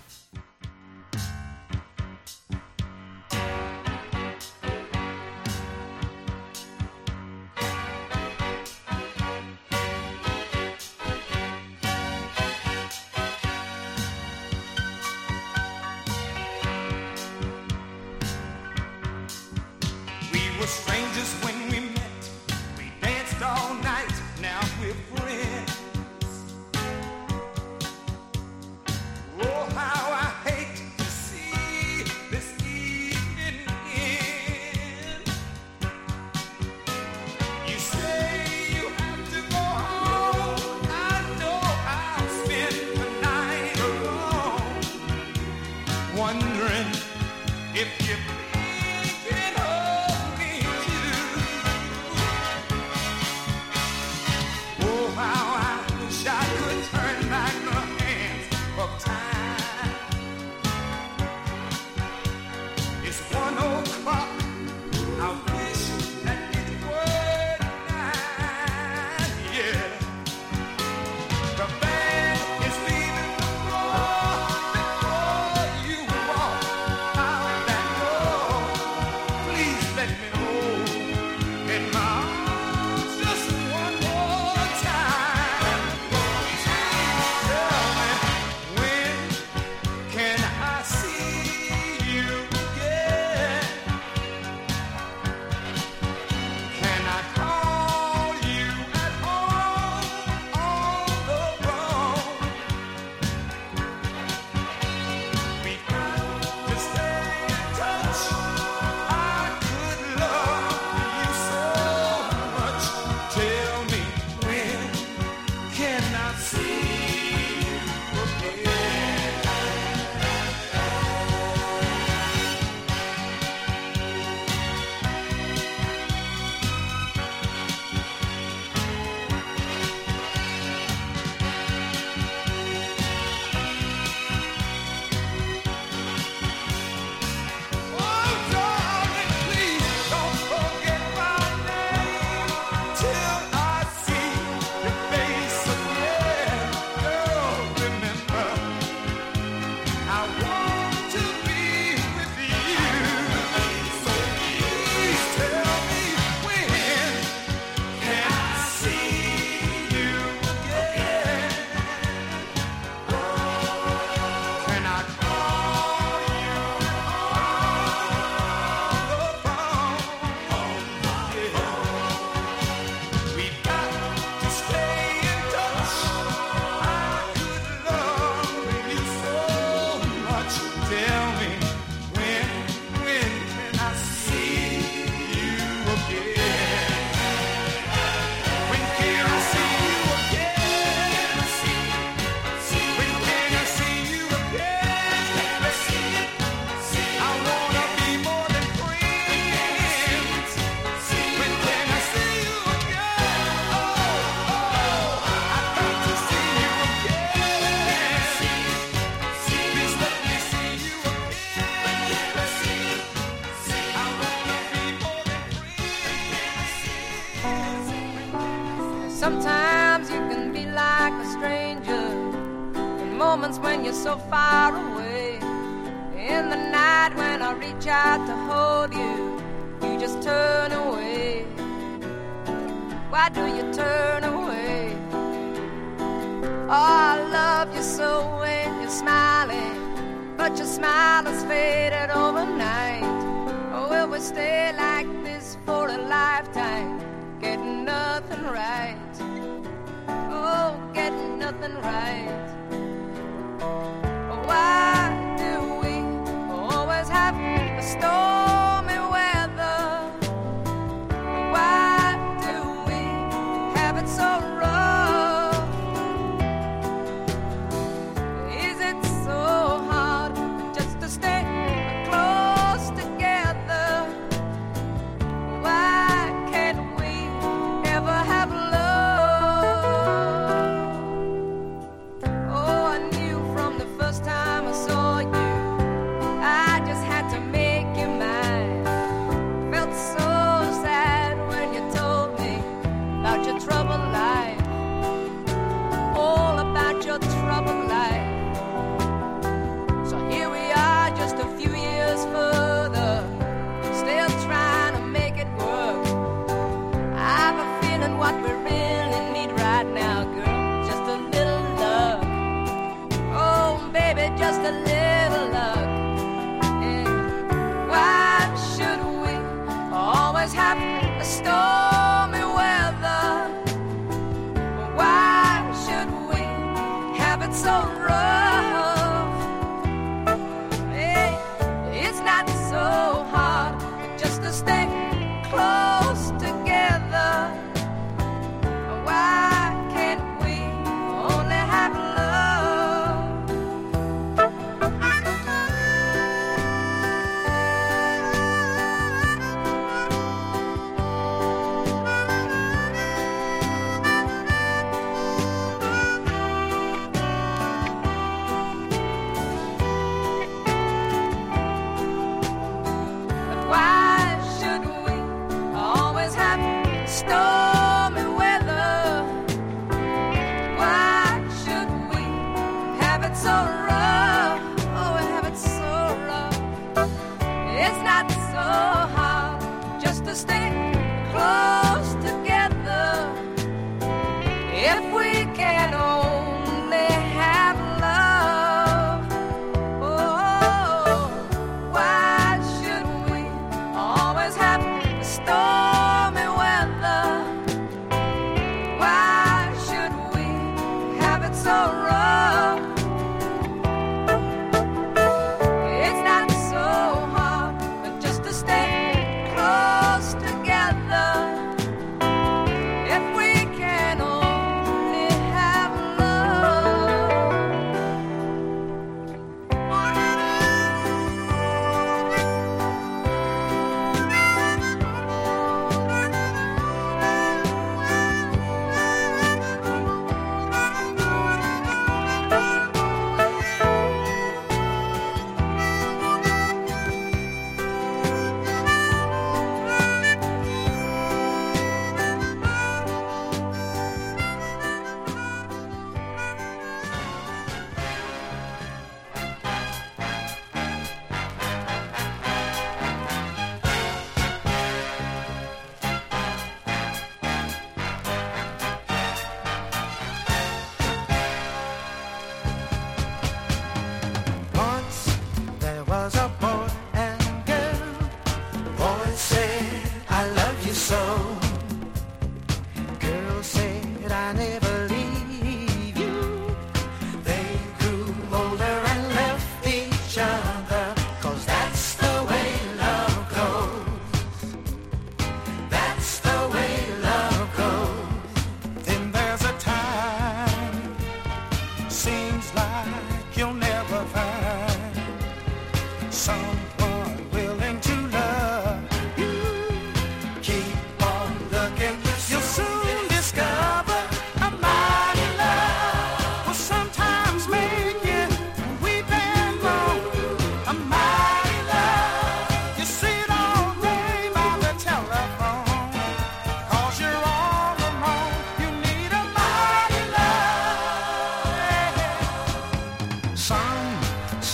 So far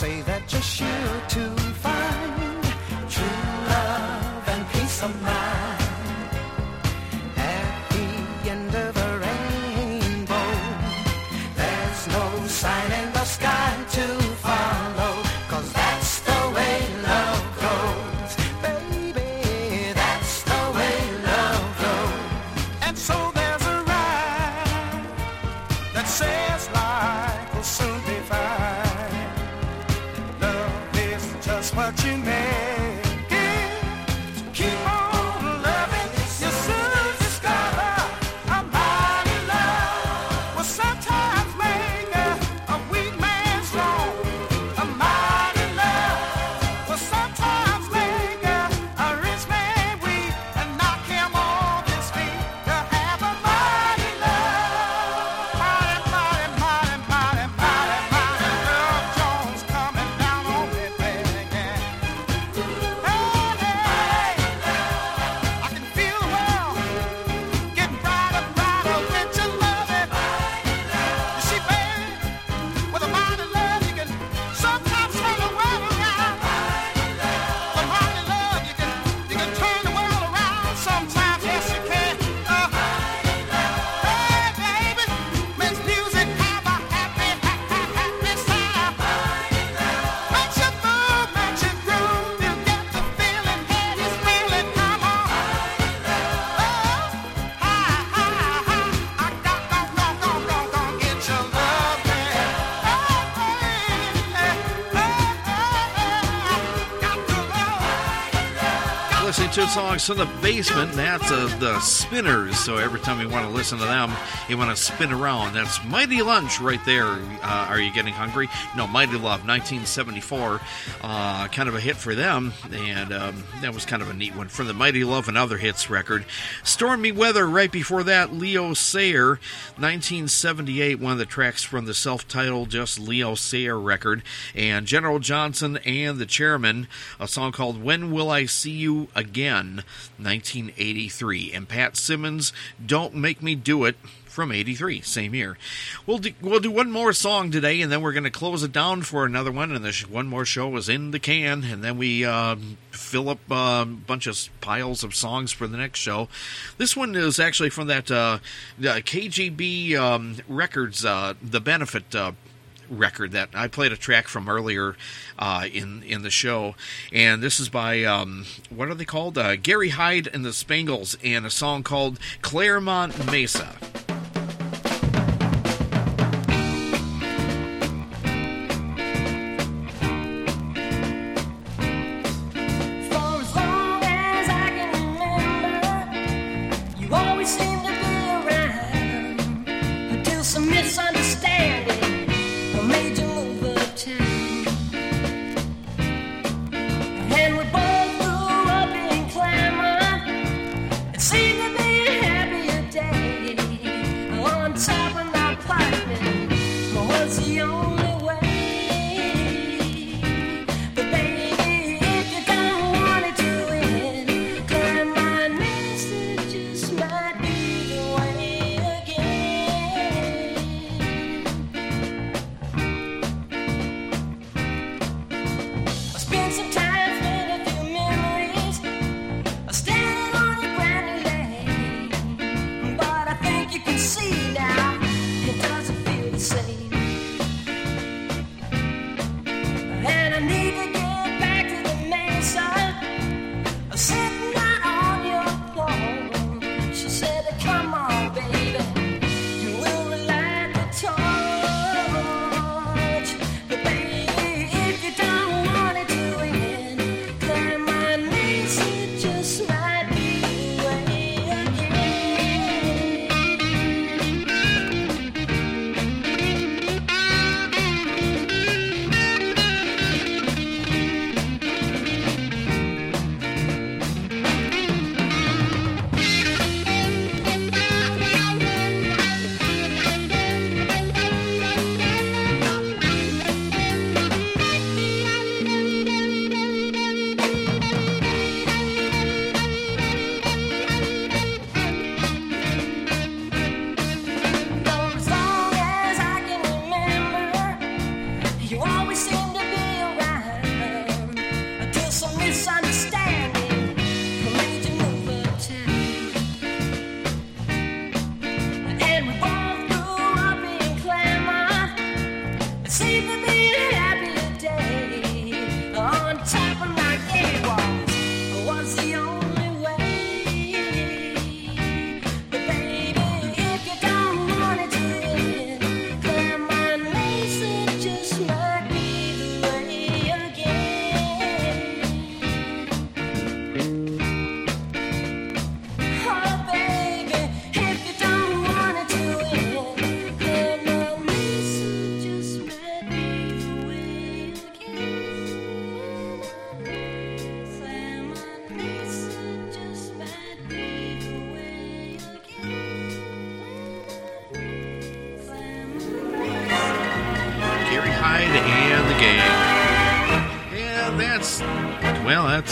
say that you're sure to find true love and peace of mind. Songs from the basement, that's uh, the Spinners. So every time you want to listen to them, you want to spin around. That's Mighty Lunch right there. Uh, Are you getting hungry? No, Mighty Love, 1974. Uh, kind of a hit for them, and um, that was kind of a neat one from the Mighty Love and Other Hits record. Stormy Weather right before that, Leo Sayer, 1978, one of the tracks from the self titled Just Leo Sayer record. And General Johnson and the Chairmen, a song called When Will I See You Again, 1983. And Pat Simmons, Don't Make Me Do It. From '83, same year. We'll do, we'll do one more song today, and then we're going to close it down for another one. And this one more show is in the can, and then we uh, fill up uh, a bunch of piles of songs for the next show. This one is actually from that uh, uh, KGB um, Records, uh, the benefit uh, record that I played a track from earlier uh, in in the show, and this is by um, what are they called? Uh, Gary Hyde and the Spangles, and a song called Claremont Mesa.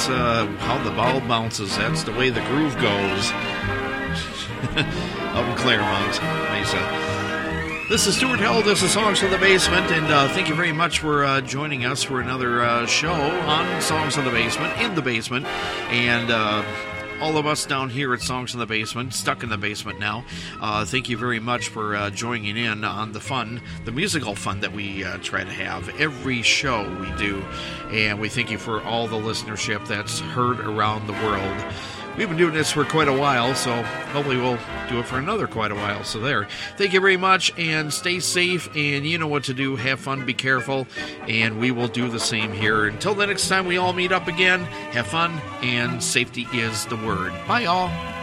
Uh, how the ball bounces. That's the way the groove goes. Up in Claremont, Mesa. This is Stuart Held. This is Songs from the Basement, and uh, thank you very much for uh, joining us for another uh, show on Songs from the Basement, in the basement, and uh, all of us down here at Songs in the Basement, stuck in the basement now. Uh, thank you very much for uh, joining in on the fun, the musical fun that we uh, try to have every show we do, and we thank you for all the listenership that's heard around the world. We've been doing this for quite a while, so hopefully we'll do it for another quite a while. So there. Thank you very much and stay safe and you know what to do. Have fun, be careful, and we will do the same here. Until the next time we all meet up again, have fun and safety is the word. Bye y'all.